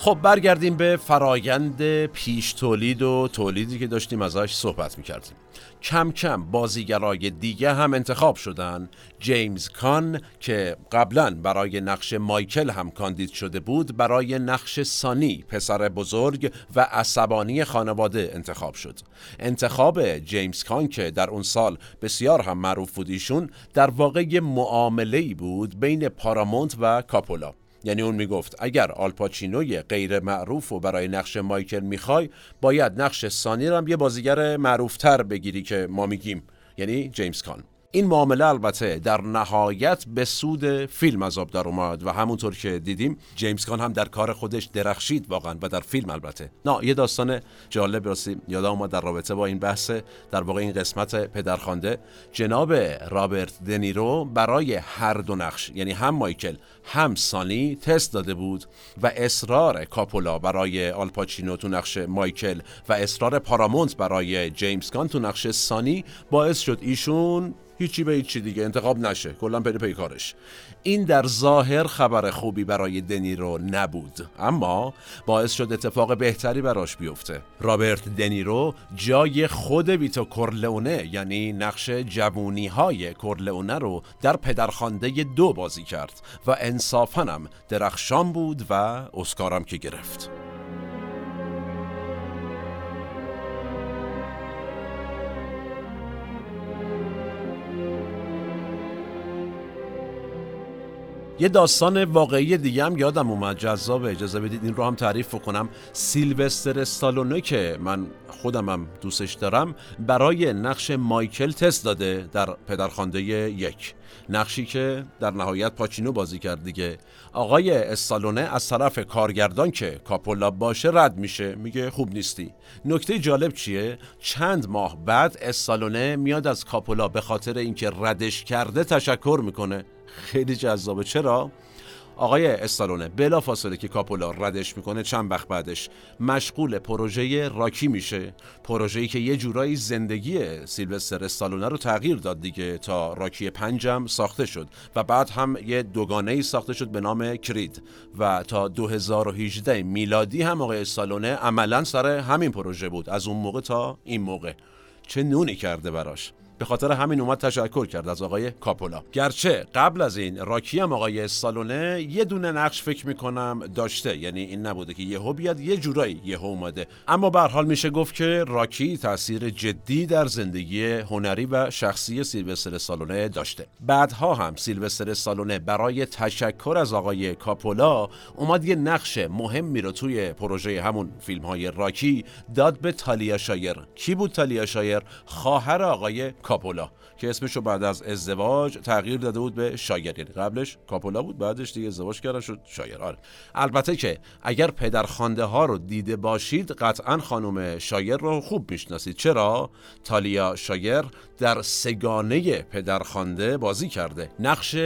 خب برگردیم به فرایند پیش تولید و تولیدی که داشتیم ازش صحبت می‌کردیم. کم کم بازیگرای دیگه هم انتخاب شدن. جیمز کان که قبلا برای نقش مایکل هم کاندید شده بود برای نقش سانی پسر بزرگ و عصبانی خانواده انتخاب شد. انتخاب جیمز کان که در اون سال بسیار هم معروف بود ایشون در واقع معامله بود بین پارامونت و کاپولا. یعنی اون می‌گفت اگر آلپاچینوی غیر معروف و برای نقش مایکل می‌خوای باید نقش سانی رو هم یه بازیگر معروفتر بگیری که ما میگیم. یعنی جیمز کان. این معامله البته در نهایت به سود فیلم آب در اومد و همونطور که دیدیم جیمز کان هم در کار خودش درخشید واقعا و در فیلم البته. نه یه داستان جالب راستی یادم اومد در رابطه با این بحث در واقع این قسمت پدرخوانده. جناب رابرت دنیرو برای هر دو نقش یعنی هم مایکل هم سانی تست داده بود و اصرار کاپولا برای آلپاچینو تو نقش مایکل و اصرار پارامونت برای جیمز کان تو نقش سانی باعث شد ایشون هیچی به هیچی دیگه انتخاب نشه کلا پی پی کارش. این در ظاهر خبر خوبی برای دنیرو نبود اما باعث شد اتفاق بهتری براش بیفته. رابرت دنیرو جای خود ویتو کورلئونه یعنی نقش جوونی های کورلئونه رو در پدرخوانده دو بازی کرد و انصافا درخشان بود و اسکارم که گرفت. یه داستان واقعی دیگه هم یادم اومد. جذاب اجازه بدید این رو هم تعریف کنم سیلوستر استالونه که من خودم هم دوستش دارم برای نقش مایکل تست داده در پدرخوانده یک. نقشی که در نهایت پاچینو بازی کرد دیگه. آقای استالونه از طرف کارگردان که کاپولا باشه رد میشه. میگه خوب نیستی. نکته جالب چیه؟ چند ماه بعد استالونه میاد از کاپولا به خاطر اینکه ردش کرده تشکر می‌کنه. خیلی جذابه. چرا؟ آقای استالونه بلا فاصله که کاپولا ردش می‌کنه چند وقت بعدش مشغول پروژه راکی میشه. پروژه‌ای که یه جورایی زندگی سیلوستر استالونه رو تغییر داد دیگه. تا راکی پنجم ساخته شد و بعد هم یه دوگانه ای ساخته شد به نام کرید. و تا 2018 میلادی هم آقای استالونه عملا سر همین پروژه بود از اون موقع تا این موقع. چه نونی کرده براش. به خاطر همین اومد تشکر کرد از آقای کاپولا. گرچه قبل از این راکی هم آقای سالونه یه دونه نقش فکر می‌کنم داشته. یعنی این نبوده که یهو بیاد یه جورایی یهو اومده. اما به حال میشه گفت که راکی تاثیر جدی در زندگی هنری و شخصی سیلوستر سالونه داشته. بعدها هم سیلوستر سالونه برای تشکر از آقای کاپولا اومد یه نقش مهمی رو توی پروژه همون فیلم های راکی داد به تالیا شایر. کی بود تالیا شایر؟ خواهر آقای کاپولا که اسمش رو بعد از ازدواج تغییر داده بود به شایر یعنی قبلش کاپولا بود بعدش دیگه ازدواج کردن شد شایر آره. البته که اگر پدرخوانده ها رو دیده باشید قطعا خانم شایر رو خوب می‌شناسید. چرا؟ تالیا شایر در سگانه پدرخوانده بازی کرده. نقش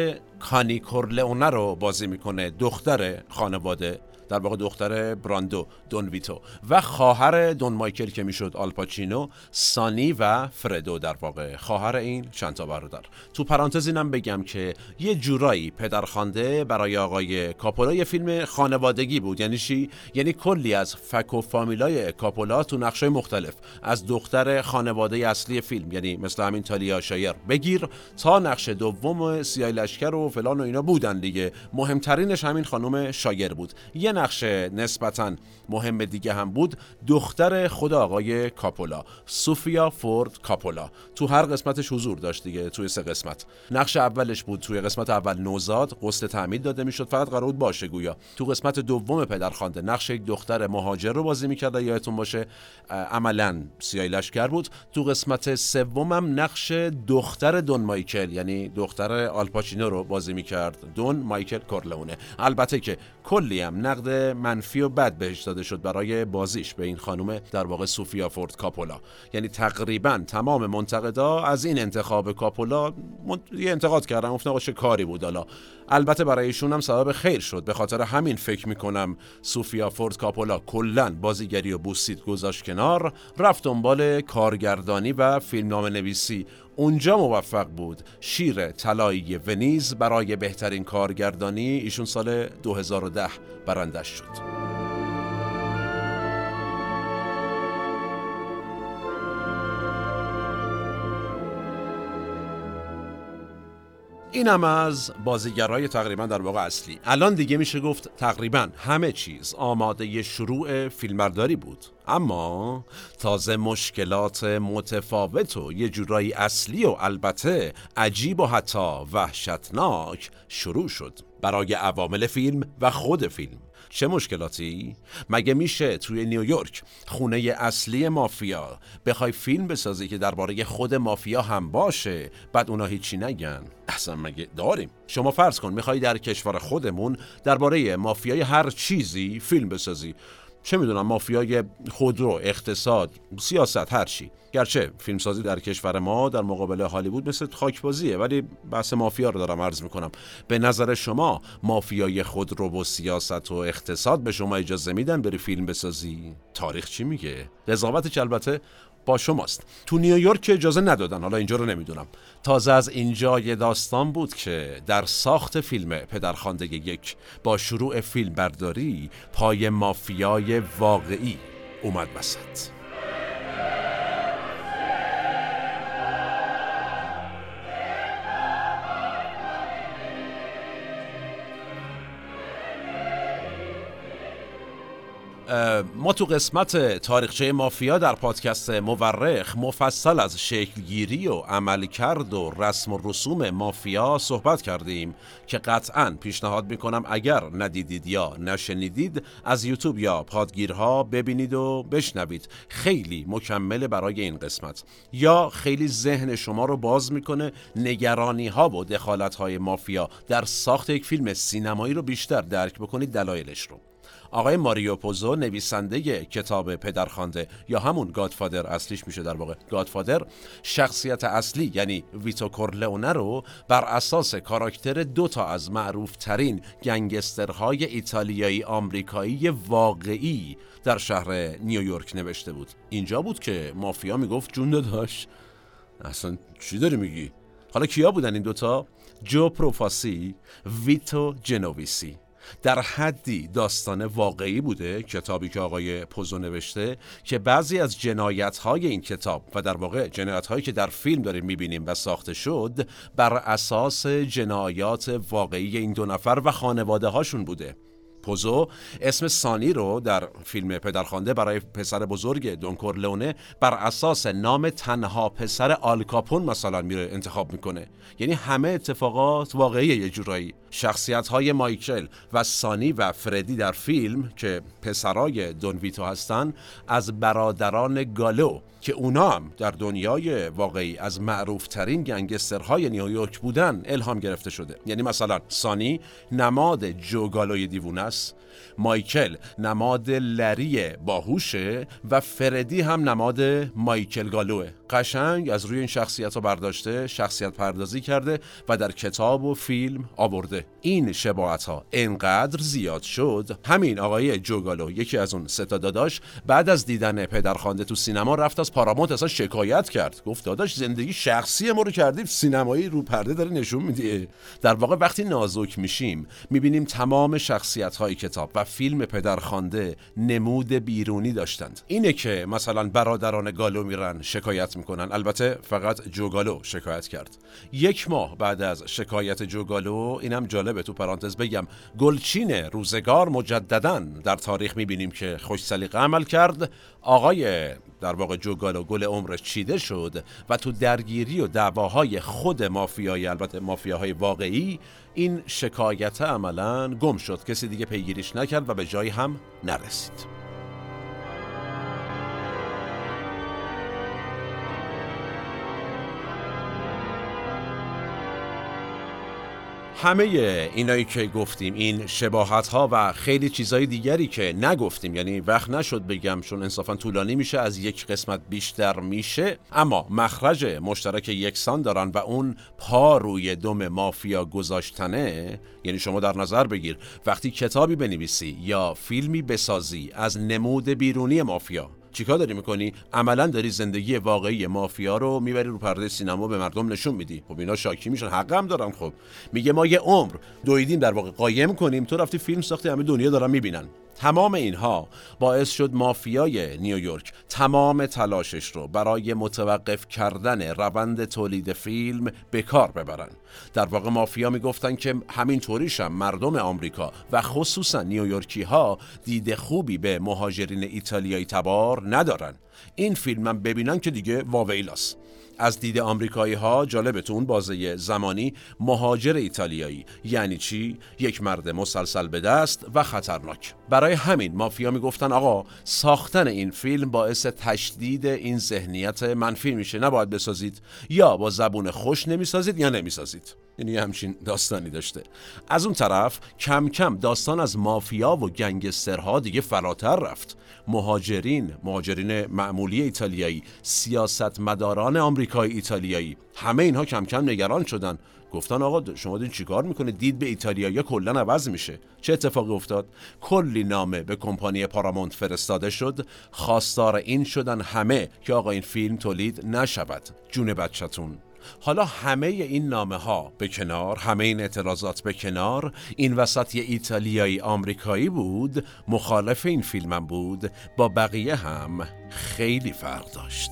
کانی کورلئونه رو بازی می‌کنه دختر خانواده. در واقع دختر براندو دون ویتو و خواهر دون مایکل که می‌شد آلپاچینو سانی و فردو در واقع. خواهر این چند تا برادر. تو پرانتز اینم بگم که یه جورایی پدرخوانده برای آقای کاپولا یه فیلم خانوادگی بود. یعنی چی؟ یعنی کلی از فک و فامیلای کاپولا تو نقشه مختلف از دختر خانواده اصلی فیلم یعنی مثل همین تالیا شایر بگیر تا نقش دوم سیای لشکر و فلان و اینا بودن دیگه. مهمترینش همین خانم شایر بود. یه نقش نسبتا مهم دیگه هم بود دختر خود آقای کاپولا سوفیا فورد کاپولا. تو هر قسمتش حضور داشت دیگه توی سه قسمت. نقش اولش بود توی قسمت اول نوزاد قسط تعمید داده می‌شد فقط قرار بود باشه گویا. تو قسمت دوم پدرخوانده نقش یک دختر مهاجر رو بازی می‌کرد یادتون باشه. عملا سیای لشکر بود. تو قسمت سومم نقش دختر دون مایکل یعنی دختر آلپاچینو رو بازی می‌کرد. دون مایکل کورلونه. البته که کلی هم نقد منفی و بد بهش داده شد برای بازیش به این خانم در واقع سوفیا فورد کاپولا. یعنی تقریبا تمام منتقدا از این انتخاب کاپولا یه انتقاد کردن گفتن آقا چه کاری بود حالا؟ البته برای ایشون هم سبب خیر شد. به خاطر همین فکر می‌کنم سوفیا فورد کاپولا کلا بازیگری و بوسید گذاشت کنار رفت دنبال کارگردانی و فیلمنامه نویسی. اونجا موفق بود. شیر طلایی ونیز برای بهترین کارگردانی ایشون سال 2010 برندش شد. اینم از بازیگرای تقریبا در واقع اصلی. الان دیگه میشه گفت تقریبا همه چیز آماده شروع فیلمبرداری بود. اما تازه مشکلات متفاوت و یه جورایی اصلی و البته عجیب و حتی وحشتناک شروع شد برای عوامل فیلم و خود فیلم. چه مشکلاتی؟ مگه میشه توی نیویورک خونه اصلی مافیا بخوای فیلم بسازی که درباره خود مافیا هم باشه بعد اونا هیچی نگن؟ اصلا مگه داریم؟ شما فرض کن می‌خوای در کشور خودمون درباره مافیای هر چیزی فیلم بسازی. چه می‌دونم مافیای خودرو اقتصاد سیاست هر چی. گرچه فیلمسازی در کشور ما در مقابل هالیوود مثل خاکبازیه ولی بحث مافیا رو دارم عرض می‌کنم. به نظر شما مافیای خودرو و سیاست و اقتصاد به شما اجازه میدن بری فیلم بسازی؟ تاریخ چی میگه؟ قضاوتش البته با شماست. تو نیویورک اجازه ندادن حالا اینجا رو نمی‌دونم. تازه از اینجا یه داستان بود که در ساخت فیلم پدرخوانده یک با شروع فیلم برداری پای مافیای واقعی اومد وسط. ما تو قسمت تاریخچه مافیا در پادکست مورخ مفصل از شکلگیری و عملکرد و رسم و رسوم مافیا صحبت کردیم که قطعا پیشنهاد می‌کنم اگر ندیدید یا نشنیدید از یوتیوب یا پادگیرها ببینید و بشنوید. خیلی مکمل برای این قسمت. یا خیلی ذهن شما رو باز می‌کنه نگرانی ها و دخالت های مافیا. در ساخت یک فیلم سینمایی رو بیشتر درک بکنید دلایلش رو. آقای ماریو پوزو نویسنده کتاب پدرخوانده یا همون گادفادر اصلیش میشه در واقع. گادفادر شخصیت اصلی یعنی ویتو کورلئونه رو بر اساس کاراکتر دو تا از معروف ترین گنگسترهای ایتالیایی آمریکایی واقعی در شهر نیویورک نوشته بود. اینجا بود که مافیا می‌گفت جون داشت اصلا چی داری میگی؟ حالا کیا بودن این دوتا؟ جو پروفاسی ویتو جنوویسی در حدی داستان واقعی بوده کتابی که آقای پوزو نوشته که بعضی از جنایت های این کتاب و در واقع جنایت هایی که در فیلم داریم می‌بینیم و ساخته شد بر اساس جنایات واقعی این دو نفر و خانواده هاشون بوده. پوزو اسم سانی رو در فیلم پدرخوانده برای پسر بزرگ دونکور لونه بر اساس نام تنها پسر آلکاپون مثلا میره انتخاب می‌کنه. یعنی همه اتفاقات واقعی یه جورایی. شخصیت های مایکل و سانی و فردی در فیلم که پسرای دونویتو هستن از برادران گالو که اونا هم در دنیای واقعی از معروفترین گنگسترهای نیویورک بودن الهام گرفته شده. یعنی مثلا سانی نماد جوگالوی دیوونه است مایکل نماد لری باهوشه و فردی هم نماد مایکل گالوه. قشنگ از روی این شخصیت ها برداشته شخصیت پردازی کرده و در کتاب و فیلم آورده. این شباعت ها انقدر زیاد شد. همین آقای جوگالو یکی از اون ستا داداش بعد از دیدن پدرخوانده تو سینما رفت از پارامونت اصلا شکایت کرد. گفت داداش زندگی شخصی ما رو کردیم سینمایی رو پرده داره نشون میده در واقع وقتی نازک میشیم می‌بینیم تمام شخصیت های کتاب و فیلم پدرخوانده نمود بیرونی داشتند. اینه که مثلا برادران گالو میرن شکایت می‌کنن. البته فقط جوگالو شکایت کرد. یک ماه بعد از شکایت جوگالو اینم جالبه تو پرانتز بگم. گلچین روزگار مجددا در تاریخ می‌بینیم که خوش سلیقه عمل کرد. آقای در واقع جوگالو گل عمرش چیده شد و تو درگیری و دعواهای خود مافیای البته مافیاهای واقعی این شکایت عملا گم شد. کسی دیگه پیگیریش نکرد و به جایی هم نرسید. همه اینایی که گفتیم این شباهت ها و خیلی چیزهای دیگری که نگفتیم یعنی وقت نشد بگم چون انصافا طولانی میشه از یک قسمت بیشتر میشه. اما مخرج مشترک یکسان دارن و اون پا روی دم مافیا گذاشتنه. یعنی شما در نظر بگیر وقتی کتابی بنویسی یا فیلمی بسازی از نمود بیرونی مافیا. چیکار داری می‌کنی؟ عملا داری زندگی واقعی مافیا رو می‌بری رو پرده سینما به مردم نشون میدی. خب اینا شاکی میشن. حقم دارم خب. میگه ما یه عمر دویدیم در واقع قایم کنیم. تو رفتی فیلم ساختی همه دنیا دارن می‌بینن. تمام اینها باعث شد مافیای نیویورک تمام تلاشش رو برای متوقف کردن روند تولید فیلم به کار ببرن. در واقع مافیا می‌گفتن که همین طوریشم مردم آمریکا و خصوصا نیویورکی ها دید خوبی به مهاجرین ایتالیایی تبار ندارن. این فیلم هم ببینن که دیگه واویلاست. از دید آمریکایی ها جالبتون بازه زمانی مهاجر ایتالیایی. یعنی چی؟ یک مرد مسلسل به دست و خطرناک. برای همین مافیا می‌گفتن آقا ساختن این فیلم باعث تشدید این ذهنیت منفی میشه. نباید بسازید. یا با زبون خوش نمی‌سازید یا نمی‌سازید. یعنی همچین داستانی داشته. از اون طرف کم کم داستان از مافیا و گنگسترها دیگه فراتر رفت. مهاجرین مهاجرین معمولی ایتالیایی سیاستمداران آمریکای ایتالیایی همه اینها کم کم نگران شدن. گفتن آقا شما دین چیکار می‌کنه دید به ایتالیایی کلا عوض میشه. چه اتفاقی افتاد؟ کلی نامه به کمپانی پارامونت فرستاده شد. خواستار این شدن همه که آقا این فیلم تولید نشود. جون بچهتون. حالا همه این نامه ها به کنار همه این اعتراضات به کنار این وسط یه ایتالیایی آمریکایی بود مخالف این فیلمم بود با بقیه هم خیلی فرق داشت.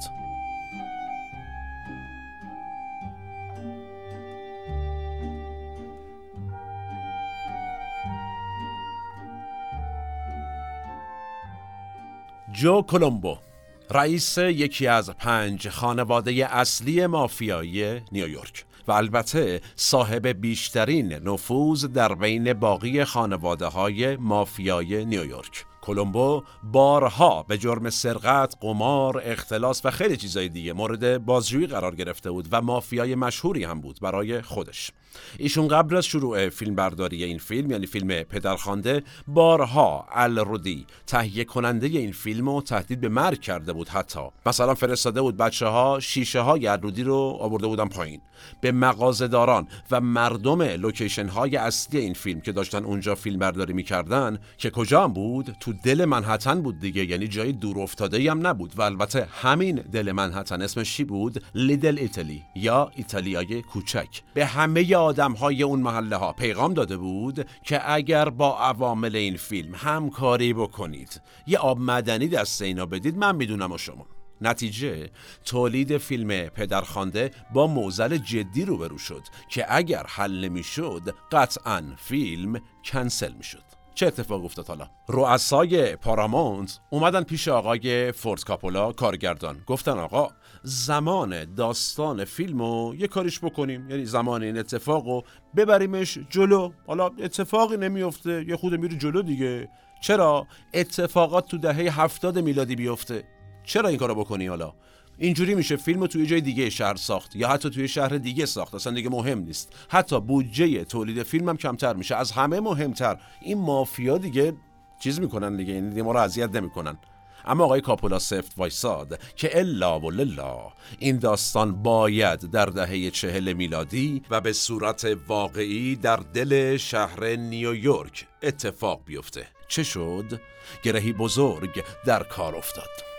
جو کولومبو رئیس یکی از پنج خانواده اصلی مافیایی نیویورک و البته صاحب بیشترین نفوذ در بین باقی خانواده های مافیای نیویورک کلمبو بارها به جرم سرقت، قمار، اختلاس و خیلی چیزای دیگه مورد بازجویی قرار گرفته بود و مافیای مشهوری هم بود برای خودش. ایشون قبل از شروع فیلم برداری این فیلم یعنی فیلم پدرخوانده بارها الرودی تهیه کننده این فیلم رو تهدید به مرگ کرده بود حتی. مثلا فرستاده بود بچه ها شیشه های الرودی رو آورده بودن پایین. به مغازهداران و مردم لوکیشن های اصلی این فیلم که داشتن اونجا فیلم برداری می‌کردن که کجا هم بود؟ تو دل منحتن بود دیگه یعنی جای دور افتاده هم نبود. و البته همین دل منحتن اسمش چی بود؟ لیدل ایتالی یا ایتالیای کوچک. به همه آدم های اون محله ها پیغام داده بود که اگر با عوامل این فیلم همکاری بکنید یه آب مدنی دست اینا بدید من می‌دونم و شما. نتیجه تولید فیلم پدرخوانده با موزل جدی روبرو شد که اگر حل نمی‌شد قطعا فیلم کنسل می‌شد. چه اتفاق افتاد حالا؟ رؤسای پارامونت اومدن پیش آقای فورد کاپولا کارگردان. گفتن آقا زمان داستان فیلمو یه کاریش بکنیم. یعنی زمان این اتفاقو ببریمش جلو. حالا اتفاقی نمیفته یه خود میره جلو دیگه. چرا؟ اتفاقات تو دهه هفتاد میلادی بیفته. چرا این کارو بکنی حالا؟ اینجوری میشه فیلم توی جای دیگه شهر ساخت یا حتی توی شهر دیگه ساخت اصلا دیگه مهم نیست. حتی بودجه تولید فیلم هم کمتر میشه. از همه مهمتر. این مافیا دیگه چیز می‌کنن دیگه این دیگه ما رو اذیت نمی‌کنن. اما آقای کاپولا سفت وایساد که الا و للا این داستان باید در دهه چهل میلادی و به صورت واقعی در دل شهر نیویورک اتفاق بیفته. چه شد؟ گرهی بزرگ در کار افتاد.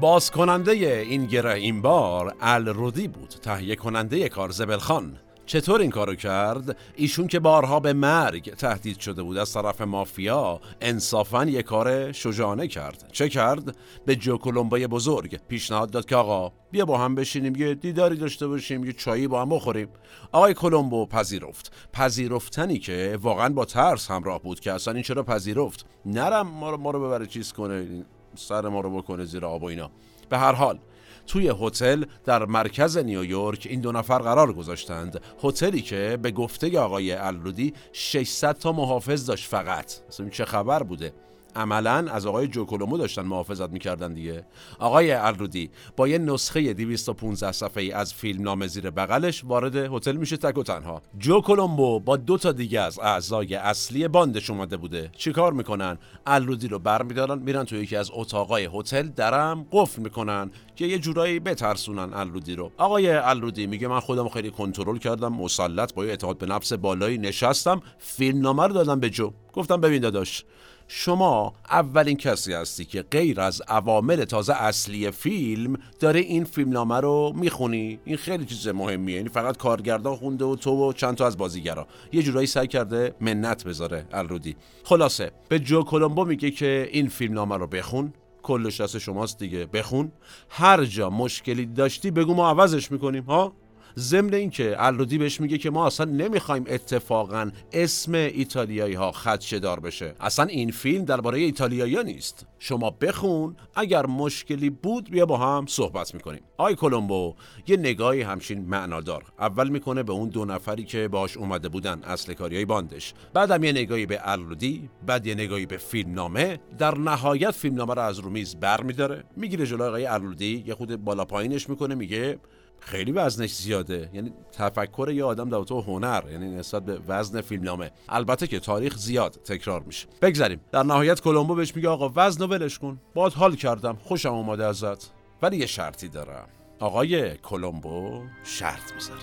باز کننده این گره این بار الرودی بود تهیه کننده کار خان. چطور این کارو کرد؟ ایشون که بارها به مرگ تهدید شده بود از طرف مافیا انصافا یه کار شجانه کرد. چه کرد؟ به جو کلمبای بزرگ پیشنهاد داد که آقا بیا با هم بشینیم یه دیداری داشته باشیم یه چایی با هم بخوریم. آقای کلمبو پذیرفت. پذیرفتنی که واقعا با ترس همراه بود که اصلا این چرا پذیرفت؟ نرم ما رو, ما رو ببره چیز کنه. سر ما رو بکنه زیر آب و اینا. به هر حال توی هتل در مرکز نیویورک این دو نفر قرار گذاشتند. هتلی که به گفته آقای الرودی 600 تا محافظ داشت فقط. اصلا چه خبر بوده؟ عملا از آقای جوکولومو داشتن محافظت می‌کردن دیگه. آقای الرودی با یه نسخه 215 صفحه‌ای از فیلم نام زیر بغلش وارد هتل میشه تک و تنها. جو کولومبو با دو تا دیگه از اعضای اصلی باندش اومده بوده. چیکار می‌کنن؟ الرودی رو برمیدارن میرن تو یکی از اتاقای هتل درم قفل می‌کنن که یه جورایی بترسونن الرودی رو. آقای الرودی میگه من خودم خیلی کنترل کردم مسلط با یه اعتقاد به نفس بالایی نشستم فیلم نامه رو دادم به جو. گفتم ببین داداش شما اولین کسی هستی که غیر از عوامل تازه اصلی فیلم داره این فیلمنامه رو می‌خونی؟ این خیلی چیز مهمیه. یعنی فقط کارگردان خونده و تو و چند تا از بازیگرا. یه جورایی سعی کرده منت بذاره الرودی. خلاصه به جو کولومبو میگه که این فیلمنامه رو بخون. کلش دست شماست دیگه بخون. هر جا مشکلی داشتی بگو ما عوضش می‌کنیم ها؟ ضمن اینکه الرودی بهش میگه که ما اصلا نمی‌خوایم اتفاقا اسم ایتالیایی ها خدشه دار بشه. اصلا این فیلم درباره ایتالیایی نیست. شما بخون اگر مشکلی بود بیا با هم صحبت می‌کنیم. آی کلمبو یه نگاهی همچین معنادار اول می‌کنه به اون دو نفری که باش اومده بودن اصل کاریای باندش. بعدم یه نگاهی به الرودی بعد یه نگاهی به فیلم نامه در نهایت فیلم نامه رو از رو میز برمیداره. می‌گیره جلوی آقای الرودی یه خود بالا پایینش می‌کنه میگه خیلی وزنش زیاده. یعنی تفکر یه آدم در تو هنر یعنی نسبت به وزن فیلمنامه. البته که تاریخ زیاد تکرار میشه. بگذریم در نهایت کلمبو بهش میگه آقا وزن ولش کن. باد حال کردم. خوشم اومده ازت. ولی یه شرطی دارم. آقای کلمبو شرط می‌ذاره.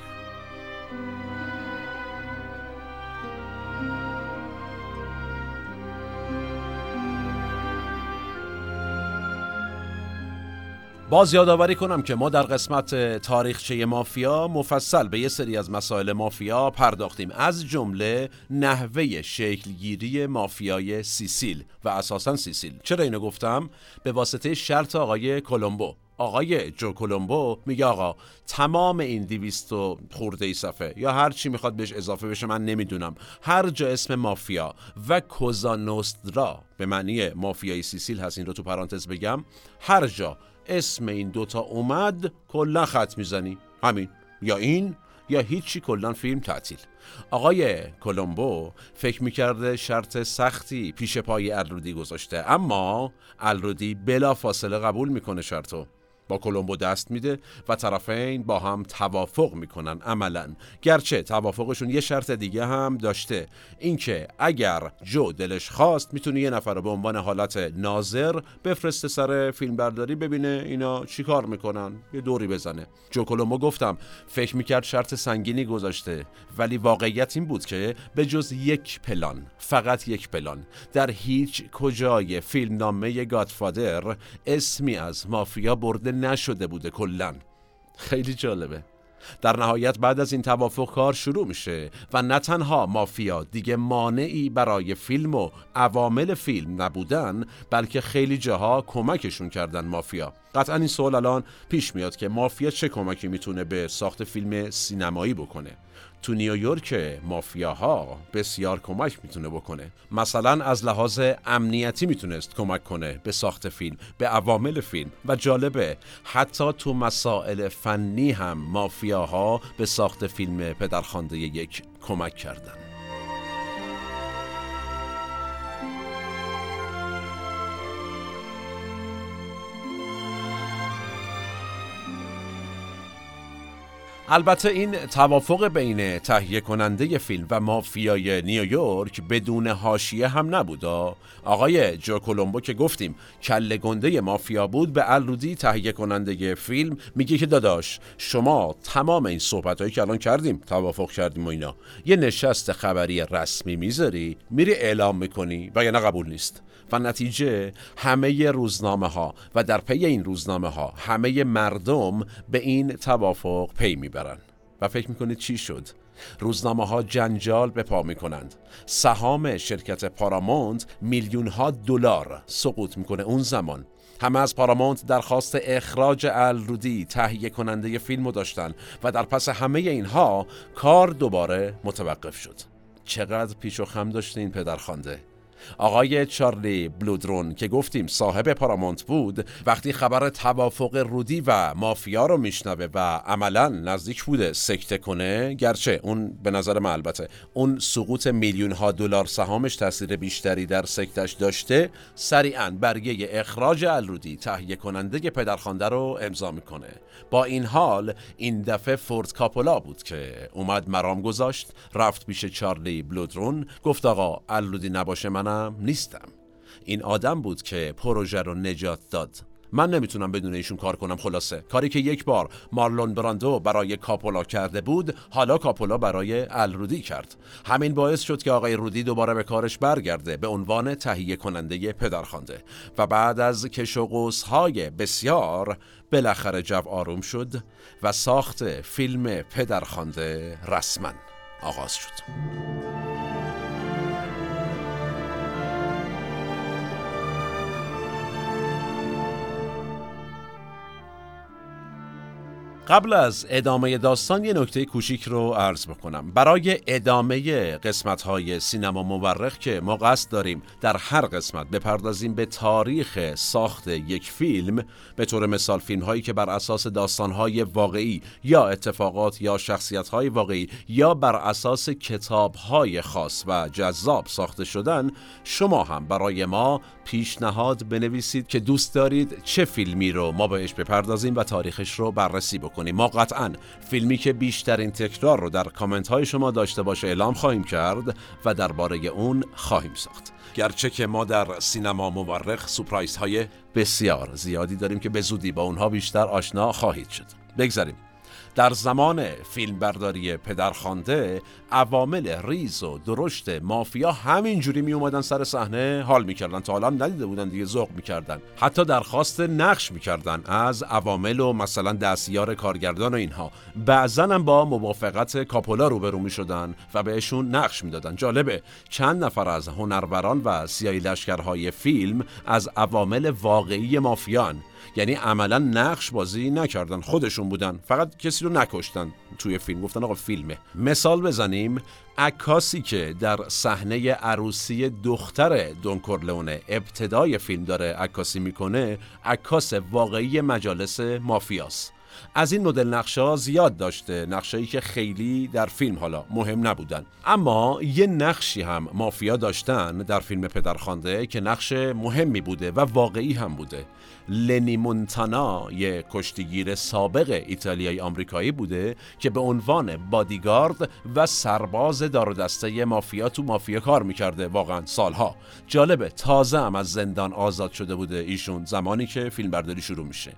باز یادآوری کنم که ما در قسمت تاریخچه مافیا مفصل به یه سری از مسائل مافیا پرداختیم. از جمله نحوه شکلگیری مافیای سیسیل و اساسا سیسیل. چرا اینو گفتم؟ به واسطه شرط آقای کلمبو. آقای جو کولومبو میگه آقا تمام این دیویست و خورده ای صفحه یا هر چی می‌خواد بهش اضافه بشه من نمی‌دونم. هر جا اسم مافیا و کوزا نوسترا به معنی مافیای سیسیل هست این رو تو پرانتز بگم هر جا اسم این دوتا اومد کلا خط می‌زنی. همین. یا این یا هیچی کلا فیلم تعطیل. آقای کلمبو فکر می‌کرده شرط سختی پیش پای الرودی گذاشته اما الرودی بلا فاصله قبول می‌کنه شرطو. با کلمبو دست میده و طرفین با هم توافق می‌کنن عملا. گرچه توافقشون یه شرط دیگه هم داشته. اینکه اگر جو دلش خواست می‌تونه یه نفر رو به عنوان حالت ناظر بفرسته سر فیلم برداری ببینه اینا چیکار می‌کنن. یه دوری بزنه. جو کلمبو گفتم فکر می‌کرد شرط سنگینی گذاشته ولی واقعیت این بود که به جز یک پلان فقط یک پلان در هیچ کجای فیلم نامه گادفادر اسمی از مافیا برده نشده بوده کلا. خیلی جالبه. در نهایت بعد از این توافق کار شروع میشه و نه تنها مافیا دیگه مانعی برای فیلم و عوامل فیلم نبودن بلکه خیلی جاها کمکشون کردن مافیا. قطعا این سوال الان پیش میاد که مافیا چه کمکی می‌تونه به ساخت فیلم سینمایی بکنه. تو نیویورک مافیاها بسیار کمک می‌تونه بکنه. مثلا از لحاظ امنیتی می‌تونست کمک کنه به ساخت فیلم به عوامل فیلم و جالبه حتی تو مسائل فنی هم مافیاها به ساخت فیلم پدرخوانده یک کمک کردن. البته این توافق بین تهیه کننده فیلم و مافیای نیویورک بدون حاشیه هم نبودا آقای جو کولومبو که گفتیم کله گنده مافیا بود به الرودی تهیه کننده فیلم میگه که داداش شما تمام این صحبت هایی که الان کردیم توافق کردیم و اینا یه نشست خبری رسمی می‌ذاری میری اعلام می‌کنی و یا نه قبول نیست. و نتیجه همه روزنامه ها و در پی این روزنامه ها همه مردم به این توافق پی می‌برن. و فکر می‌کنید چی شد؟ روزنامه ها جنجال به پا می کنند سهام شرکت پارامونت میلیون ها دلار سقوط می‌کنه اون زمان. همه از پارامونت درخواست اخراج الرودی تهیه کننده فیلمو داشتن و در پس همه اینها کار دوباره متوقف شد. چقدر پیش و خم داشته این پدرخوانده؟ آقای چارلی بلودرون که گفتیم صاحب پارامونت بود وقتی خبر توافق رودی و مافیا رو میشنوه و عملا نزدیک بوده سکته کنه گرچه اون به نظر من البته اون سقوط میلیون ها دلار سهامش تاثیر بیشتری در سکتش داشته سریعا برگه اخراج الرودی تهیه کننده پدرخوانده رو امضا می‌کنه. با این حال این دفعه فورد کاپولا بود که اومد مرام گذاشت رفت پیش چارلی بلودرون گفت آقا الرودی نباشه منم نیستم. این آدم بود که پروژه رو نجات داد. من نمی‌تونم بدون ایشون کار کنم خلاصه. کاری که یک بار مارلون براندو برای کاپولا کرده بود حالا کاپولا برای الرودی کرد. همین باعث شد که آقای رودی دوباره به کارش برگرده به عنوان تهیه کننده پدرخوانده. و بعد از کش و های بسیار بالاخره جو آروم شد و ساخت فیلم پدرخوانده رسما. آغاز شد. قبل از ادامه داستان یه نکته کوچیک رو عرض بکنم. برای ادامه قسمت های سینما مورخ که ما قصد داریم در هر قسمت بپردازیم به تاریخ ساخت یک فیلم به طور مثال فیلم هایی که بر اساس داستان های واقعی یا اتفاقات یا شخصیت های واقعی یا بر اساس کتاب های خاص و جذاب ساخته شدن شما هم برای ما پیشنهاد بنویسید که دوست دارید چه فیلمی رو ما بهش بپردازیم و تاریخش رو بررسی بکنیم ما قطعا فیلمی که بیشترین تکرار رو در کامنت های شما داشته باشه اعلام خواهیم کرد و درباره اون خواهیم ساخت. گرچه که ما در سینما مورخ سپرایز های بسیار زیادی داریم که به زودی با اونها بیشتر آشنا خواهید شد. بگذاریم. در زمان فیلمبرداری پدرخوانده عوامل ریز و درشت مافیا همینجوری می اومدن سر صحنه حال می‌کردن تا حالا ندیده بودن دیگه ذوق می‌کردن. حتی درخواست نقش می‌کردن از عوامل و مثلا دستیار کارگردان و اینها. بعضا هم با موافقت کاپولا روبرو می‌شدن و بهشون نقش می‌دادن. جالبه چند نفر از هنروران و سیایی لشکرهای فیلم از عوامل واقعی مافیان یعنی عملا نقش بازی نکردن. خودشون بودن. فقط کسی رو نکشتن توی فیلم. گفتن آقا فیلمه. مثال بزنیم. عکاسی که در صحنه عروسی دختر دون کورلونه ابتدای فیلم داره عکاسی می‌کنه عکاس واقعی مجالس مافیاس از این مدل نقشه زیاد داشته نقشهایی که خیلی در فیلم حالا مهم نبودن. اما یه نقشی هم مافیا داشتن در فیلم پدرخوانده که نقش مهمی بوده و واقعی هم بوده. لنی مونتانا یه کشتیگیر سابق ایتالیایی آمریکایی بوده که به عنوان بادیگارد و سرباز دار و دسته مافیا تو مافیا کار می‌کرده واقعا سالها. جالبه تازه هم از زندان آزاد شده بوده ایشون زمانی که فیلم برداری شروع میشه.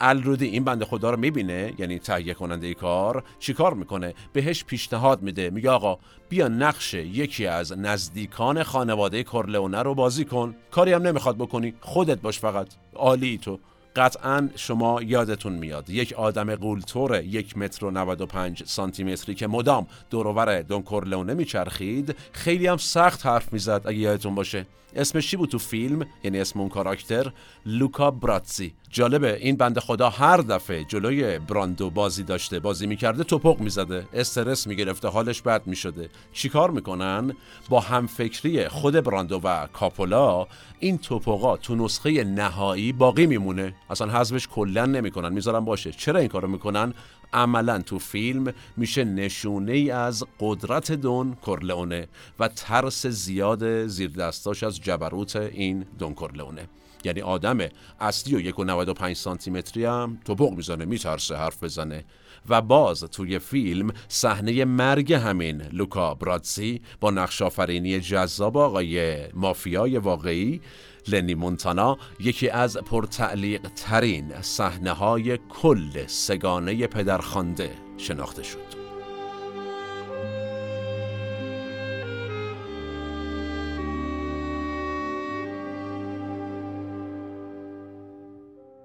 الرودی این بنده خدا رو می‌بینه؟ یعنی تهیه کننده ای کار چیکار می‌کنه؟ بهش پیشنهاد میده. میگه آقا بیا نقش یکی از نزدیکان خانواده کورلئونه رو بازی کن. کاری هم نمی‌خواد بکنی. خودت باش فقط. عالی تو. قطعا شما یادتون میاد. یک آدم قولتور یک متر و 95 سانتی متری که مدام دورور دون کورلونه میچرخید. خیلی هم سخت حرف می‌زد اگه یادتون باشه. اسمش چی بود تو فیلم؟ یعنی اسم اون کاراکتر؟ لوکا براتزی جالبه این بند خدا هر دفعه جلوی براندو بازی داشته بازی می‌کرده توپق می‌زده استرس می‌گرفته حالش بد می‌شده. چیکار می‌کنن؟ با همفکری خود براندو و کاپولا این توپقا تو نسخه نهایی باقی میمونه. اصلا حذفش کلا نمی‌کنن می‌ذارن باشه. چرا این کارو می‌کنن؟ عملا تو فیلم میشه نشونه ای از قدرت دون کورلئونه و ترس زیاد زیر دستاش از جبروت این دون کورلئونه. یعنی آدم اصلی و 1.95 سانتی متری هم توپق می‌زنه میترسه حرف بزنه. و باز توی فیلم صحنه مرگ همین لوکا برادزی با نقش آفرینی جذاب آقای مافیای واقعی لنی مونتانا یکی از پرتعلیق ترین صحنه های کل سگانه پدرخوانده شناخته شد.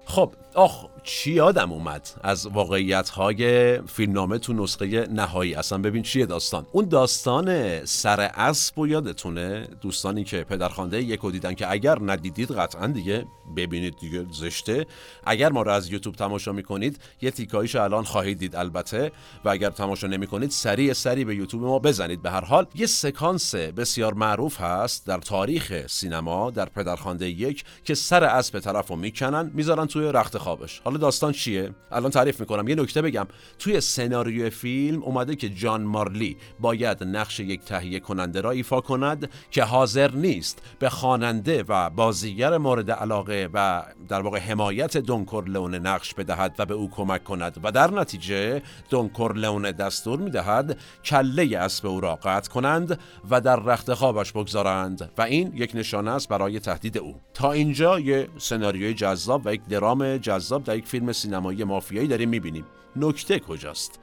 خب آخ چی یادم اومد از واقعیت های فیلمنامه تو نسخه نهایی؟ اصلا ببین چیه داستان؟ اون داستان سر اسب و یادتونه؟ دوستانی که پدرخوانده یکو دیدن که اگر ندیدید قطعا دیگه ببینید دیگه زشته. اگر ما رو از یوتیوب تماشا می‌کنید یه تیکایش الان خواهید دید البته. و اگر تماشا نمی‌کنید سریع سریع به یوتیوب ما بزنید. به هر حال یه سکانس بسیار معروف هست در تاریخ سینما در پدرخوانده یک که سر اسب طرف رو می‌کنن می‌ذارن توی رخت خوابش. حالا داستان چیه؟ الان تعریف می‌کنم. یه نکته بگم. توی سناریوی فیلم اومده که جان مارلی باید نقش یک تهیه کننده را ایفا کند که حاضر نیست به خواننده و بازیگر مورد علاقه و در واقع حمایت دونکور لون نقش بدهد و به او کمک کند. و در نتیجه دونکور لون دستور می‌دهد کله اسب او را قطع کنند و در رخت خوابش بگذارند و این یک نشانه است برای تهدید او. تا اینجا یه سناریوی جذاب و یک درام جذاب در فیلم سینمایی مافیایی داریم می‌بینیم. نکته کجاست؟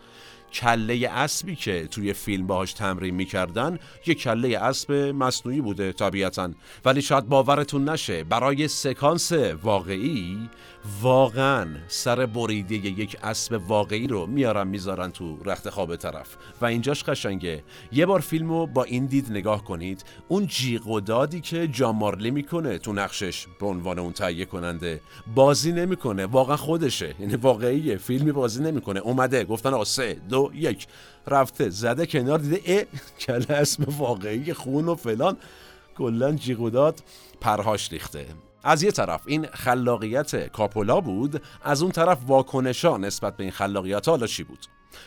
کله اسبی که توی فیلم باهاش تمرین می‌کردن یه کله اسب مصنوعی بوده طبیعتا. ولی شاید باورتون نشه برای سکانس واقعی واقعا سر بریده یک اسب واقعی رو میارن می‌ذارن تو رخت خواب طرف. و اینجاش قشنگه. یه بار فیلمو با این دید نگاه کنید. اون جیغ و دادی که جان مارلی می‌کنه تو نقشش به عنوان اون تهیه کننده بازی نمی‌کنه. واقعا خودشه. یعنی واقعیه. فیلمی بازی نمی‌کنه. اومده. گفتن آقا سه دو یک. رفته. زده کنار. دیده اه کله اسم واقعی خون و فلان. کلا جیغ و داد پرهاش ریخته. از یه طرف این خلاقیت کاپولا بود از اون طرف واکنشا نسبت به این خلاقیت حالا چی بود؟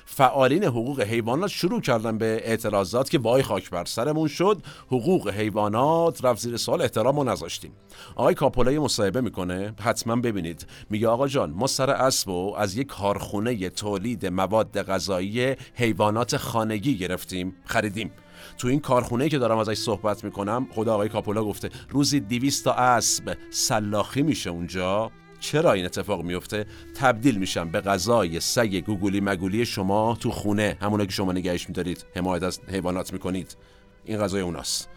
فعالین حقوق حیوانات شروع کردن به اعتراضات که وای خاک بر سرمون شد حقوق حیوانات رفت زیر سوال احترام رو نذاشتیم. آقای کاپولا مصاحبه می‌کنه حتما ببینید. میگه آقا جان ما سر اسب و از یک کارخونه تولید مواد غذایی حیوانات خانگی گرفتیم خریدیم. تو این کارخونه که دارم ازش صحبت می‌کنم خدا آقای کاپولا گفته روزی 200 تا اسب سلاخی میشه اونجا. چرا این اتفاق میفته تبدیل میشن به غذای سگ گوگولی مگولی شما تو خونه. همونا که شما نگهش میدارید حمایت از حیوانات می‌کنید. این غذای اوناست.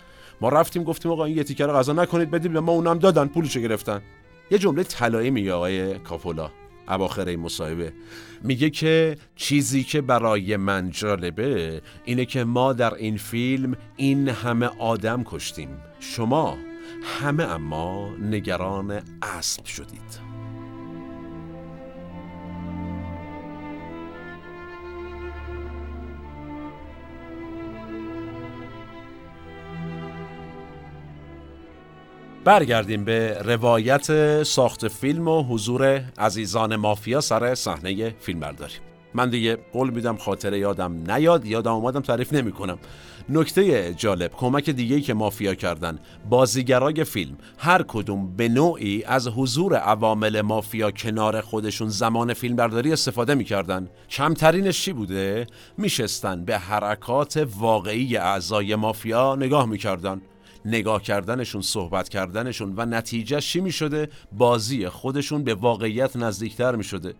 ما رفتیم گفتیم آقا این یه تیکر غذا نکنید بدید به ما اونم دادن پولشو گرفتن. یه جمله طلایی میگه آقای کاپولا. اواخر این مصاحبه. میگه که چیزی که برای من جالبه اینه که ما در این فیلم این همه آدم کشتیم. شما همه اما نگران اسب شدید. برگردیم به روایت ساخت فیلم و حضور عزیزان مافیا سر صحنه فیلمبرداری. من دیگه قول میدم خاطره یادم نیاد یادم اومدم تعریف نمی کنم نکته جالب کمک دیگه که مافیا کردن بازیگرای فیلم هر کدوم به نوعی از حضور عوامل مافیا کنار خودشون زمان فیلمبرداری استفاده می‌کردن. کمترینش چی بوده؟ میشستن به حرکات واقعی اعضای مافیا نگاه می‌کردن. نگاه کردنشون صحبت کردنشون و نتیجه چی می شده بازی خودشون به واقعیت نزدیکتر می شده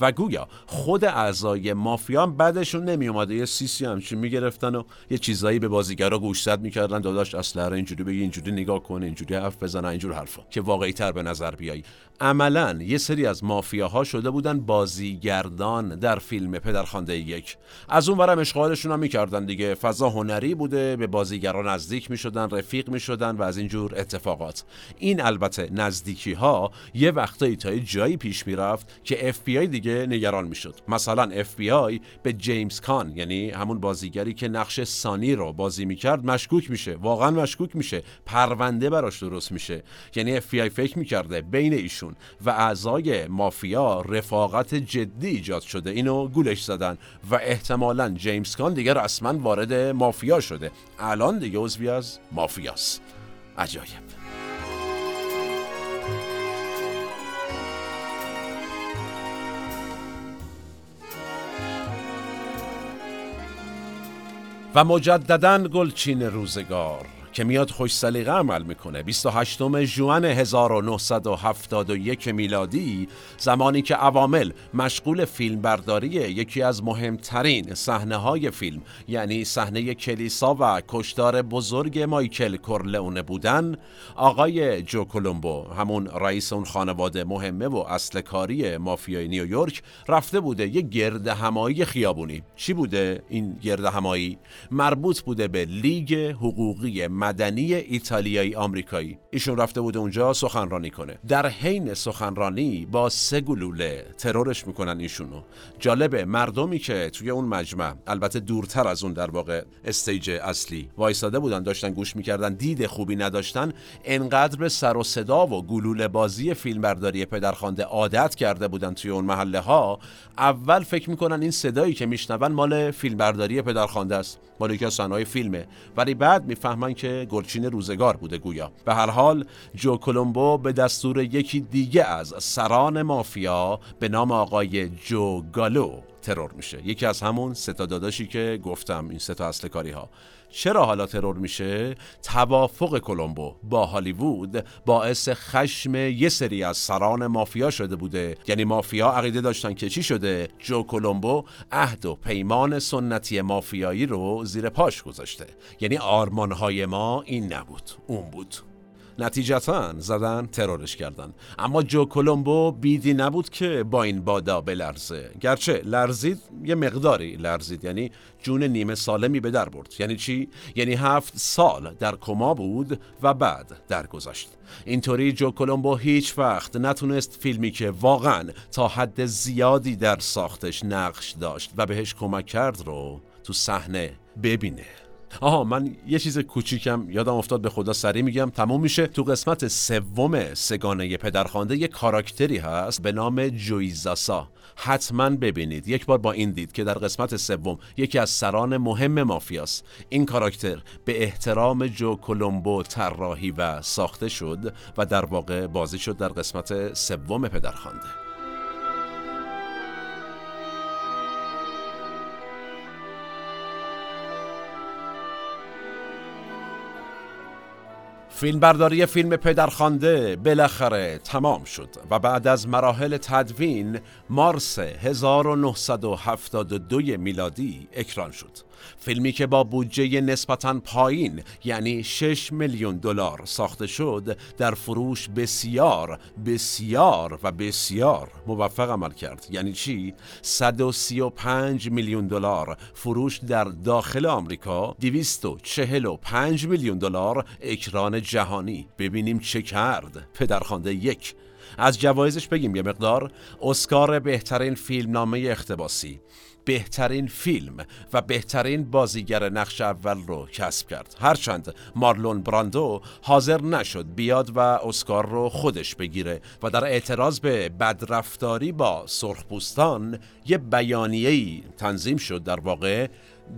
و گویا خود اعضای مافیا هم بعدشون نمی اومده یه سیسی همچین می‌گرفتن و یه چیزایی به بازیگرا گوشزد می‌کردن داداش اصلا اینجوری بگی اینجوری نگاه کن اینجوری حرف بزن اینجور حرفا که واقعی تر به نظر بیای عملا یه سری از مافیاها شده بودن بازیگردان در فیلم پدرخوانده یک. از اون ورم عشق و حالشون هم می‌کردن دیگه. فضا هنری بوده به بازیگران نزدیک می‌شدن رفیق می‌شدن و از اینجور اتفاقات. این البته نزدیکی ها یه وقتایی تا جایی پیش می‌رفت که اف بی آی دیگه نگران می‌شد. مثلا اف بی آی به جیمز کان یعنی همون بازیگری که نقش سانی رو بازی می‌کرد مشکوک میشه. واقعا مشکوک میشه. پرونده براش درست میشه. یعنی اف بی آی فکر می‌کرده بین ایشون و اعضای مافیا رفاقت جدی ایجاد شده. اینو گولش زدن. و احتمالا جیمز کان دیگه رسما وارد مافیا شده. الان دیگه عضوی از مافیاست. عجایب. و مجددا گلچین روزگار. که میاد خوش سلیقه عمل می‌کنه. 28 ژوئن 1971 میلادی زمانی که عوامل مشغول فیلم برداری یکی از مهمترین صحنه های فیلم یعنی صحنه کلیسا و کشتار بزرگ مایکل کورلئونه بودن آقای جو کولومبو همون رئیس اون خانواده مهمه و اصل کاری مافیای نیویورک رفته بوده یه گرد همایی خیابونی. چی بوده این گرد همایی مربوط بوده به لیگ حقوقی مدنی ایتالیایی آمریکایی. ایشون رفته بوده اونجا سخنرانی کنه. در حین سخنرانی با سه گلوله ترورش می‌کنن ایشونو. جالبه مردمی که توی اون مجمع البته دورتر از اون در واقع استیج اصلی وایساده بودن داشتن گوش می‌کردن دید خوبی نداشتن انقدر به سر و صدا و گلوله بازی فیلمبرداری پدرخوانده عادت کرده بودن توی اون محله ها اول فکر می‌کنن این صدایی که میشنون مال فیلمبرداری پدرخوانده است. مال یکی از صحنه‌های فیلمه. ولی بعد می‌فهمن که گلچین روزگار بوده گویا. به هر حال جو کولومبو به دستور یکی دیگه از سران مافیا به نام آقای جو گالو ترور میشه. یکی از همون ستا داداشی که گفتم این ستا اصل کاری ها چرا حالا ترور میشه؟ توافق کلمبو با هالیوود باعث خشم یه سری از سران مافیا شده بوده. یعنی مافیا عقیده داشتن که چی شده؟ جو کلمبو عهد و پیمان سنتی مافیایی رو زیر پاش گذاشته. یعنی آرمانهای ما این نبود اون بود. نتیجتا زدن ترورش کردن. اما جو کولومبو بیدی نبود که با این بادا بلرزه. گرچه لرزید یه مقداری لرزید. یعنی جون نیمه سالمی به در برد. یعنی چی؟ یعنی هفت سال در کما بود و بعد درگذشت. اینطوری جو کولومبو هیچ وقت نتونست فیلمی که واقعا تا حد زیادی در ساختش نقش داشت و بهش کمک کرد رو تو صحنه ببینه. آها من یه چیز کوچیکم یادم افتاد به خدا سری میگم. تموم میشه. تو قسمت سوم سگانه پدرخوانده یه کاراکتری هست به نام جویزاسا. حتما ببینید. یک بار با این دید که در قسمت سوم یکی از سران مهم مافیاست. این کاراکتر به احترام جو کولومبو طراحی و ساخته شد و در واقع بازی شد در قسمت سوم پدرخوانده. فیلمبرداری فیلم پدرخوانده بالاخره تمام شد و بعد از مراحل تدوین مارس 1972 میلادی اکران شد. فیلمی که با بودجه نسبتا پایین یعنی 6 میلیون دلار ساخته شد در فروش بسیار بسیار و بسیار موفق عمل کرد. یعنی چی؟ 135 میلیون دلار فروش در داخل آمریکا 245 میلیون دلار اکران جهانی. ببینیم چه کرد. پدرخوانده یک. از جوایزش بگیم یه مقدار. اسکار بهترین فیلم نامه اختباسی بهترین فیلم و بهترین بازیگر نقش اول رو کسب کرد. هرچند مارلون براندو حاضر نشد بیاد و اسکار رو خودش بگیره و در اعتراض به بدرفتاری با سرخپوستان یه بیانیه‌ای تنظیم شد در واقع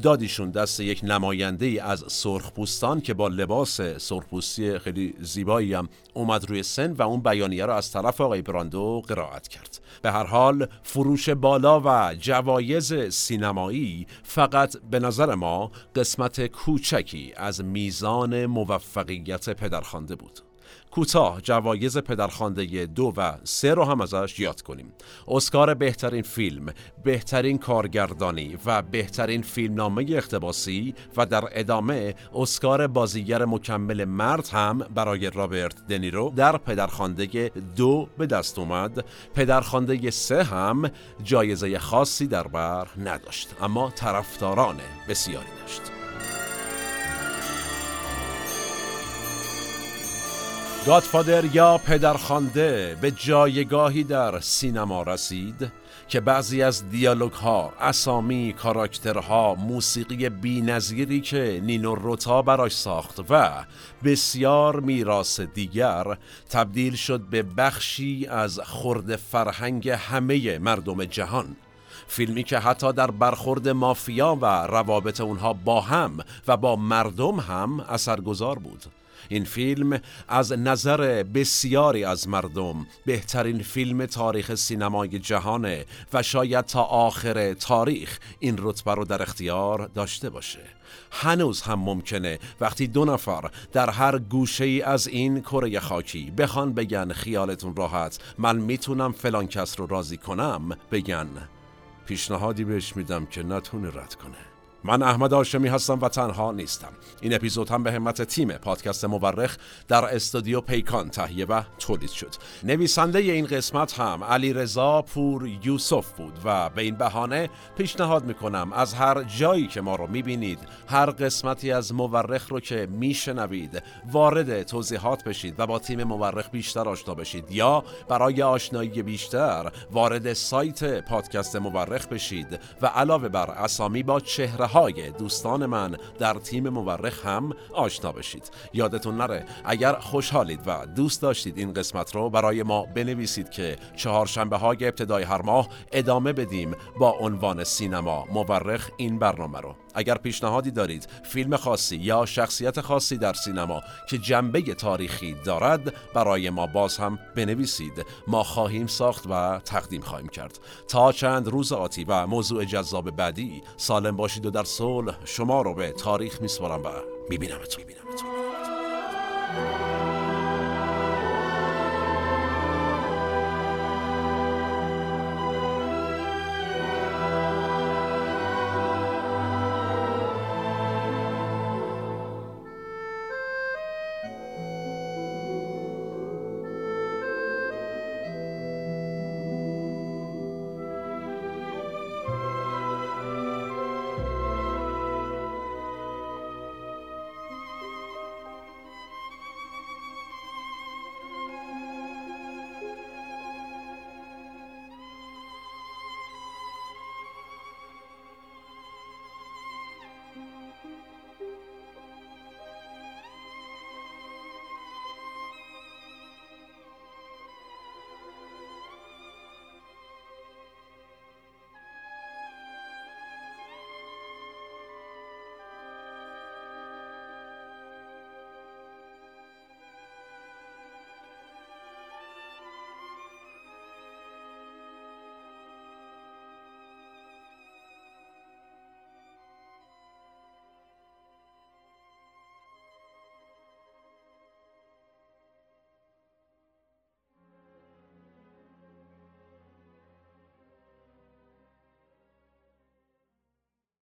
دادیشون دست یک نماینده ای از سرخپوستان که با لباس سرخپوستی خیلی زیبایی هم اومد روی سن و اون بیانیه را از طرف آقای براندو قرائت کرد. به هر حال فروش بالا و جوایز سینمایی فقط به نظر ما قسمت کوچکی از میزان موفقیت پدرخوانده بود. کوتاه جوایز پدرخوانده دو و سه رو هم ازش یاد کنیم. اسکار بهترین فیلم بهترین کارگردانی و بهترین فیلمنامه اختباسی و در ادامه اسکار بازیگر مکمل مرد هم برای رابرت دنیرو در پدرخوانده دو به دست اومد. پدرخوانده سه هم جایزه خاصی در بر نداشت اما طرفداران بسیاری داشت. گادفادر یا پدرخوانده به جایگاهی در سینما رسید که بعضی از دیالوگ ها، اسامی، کاراکترها، موسیقی بینظیری که نینو روتا براش ساخت و بسیار میراث دیگر تبدیل شد به بخشی از خرد فرهنگ همه مردم جهان. فیلمی که حتی در برخورد مافیا و روابط اونها با هم و با مردم هم اثرگذار بود. این فیلم از نظر بسیاری از مردم بهترین فیلم تاریخ سینمای جهانه و شاید تا آخر تاریخ این رتبه رو در اختیار داشته باشه. هنوز هم ممکنه وقتی دو نفر در هر گوشه ای از این کره خاکی بخوان بگن خیالتون راحت من می‌تونم فلان کس رو راضی کنم بگن. پیشنهادی بهش میدم که نتونه رد کنه. من احمد آشمی هستم و تنها نیستم. این اپیزود هم به همت تیم پادکست مورخ در استودیو پیکان تهیه و تولید شد. نویسنده این قسمت هم علی رضا پور یوسف بود و به این بهانه پیشنهاد می‌کنم از هر جایی که ما رو می‌بینید هر قسمتی از مورخ رو که میشنوید وارد توضیحات بشید و با تیم مورخ بیشتر آشنا بشید. یا برای آشنایی بیشتر وارد سایت پادکست مورخ بشید و علاوه بر اسامی با چهره های دوستان من در تیم مورخ هم آشنا بشید. یادتون نره اگر خوشحالید و دوست داشتید این قسمت رو برای ما بنویسید که چهارشنبه های ابتدای هر ماه ادامه بدیم با عنوان سینما مورخ این برنامه رو. اگر پیشنهادی دارید فیلم خاصی یا شخصیت خاصی در سینما که جنبه تاریخی دارد برای ما باز هم بنویسید. ما خواهیم ساخت و تقدیم خواهیم کرد. تا چند روز آتی و موضوع جذاب بعدی سالم باشید و در صلح شما رو به تاریخ میسپارم و میبینمتون. میبینمتون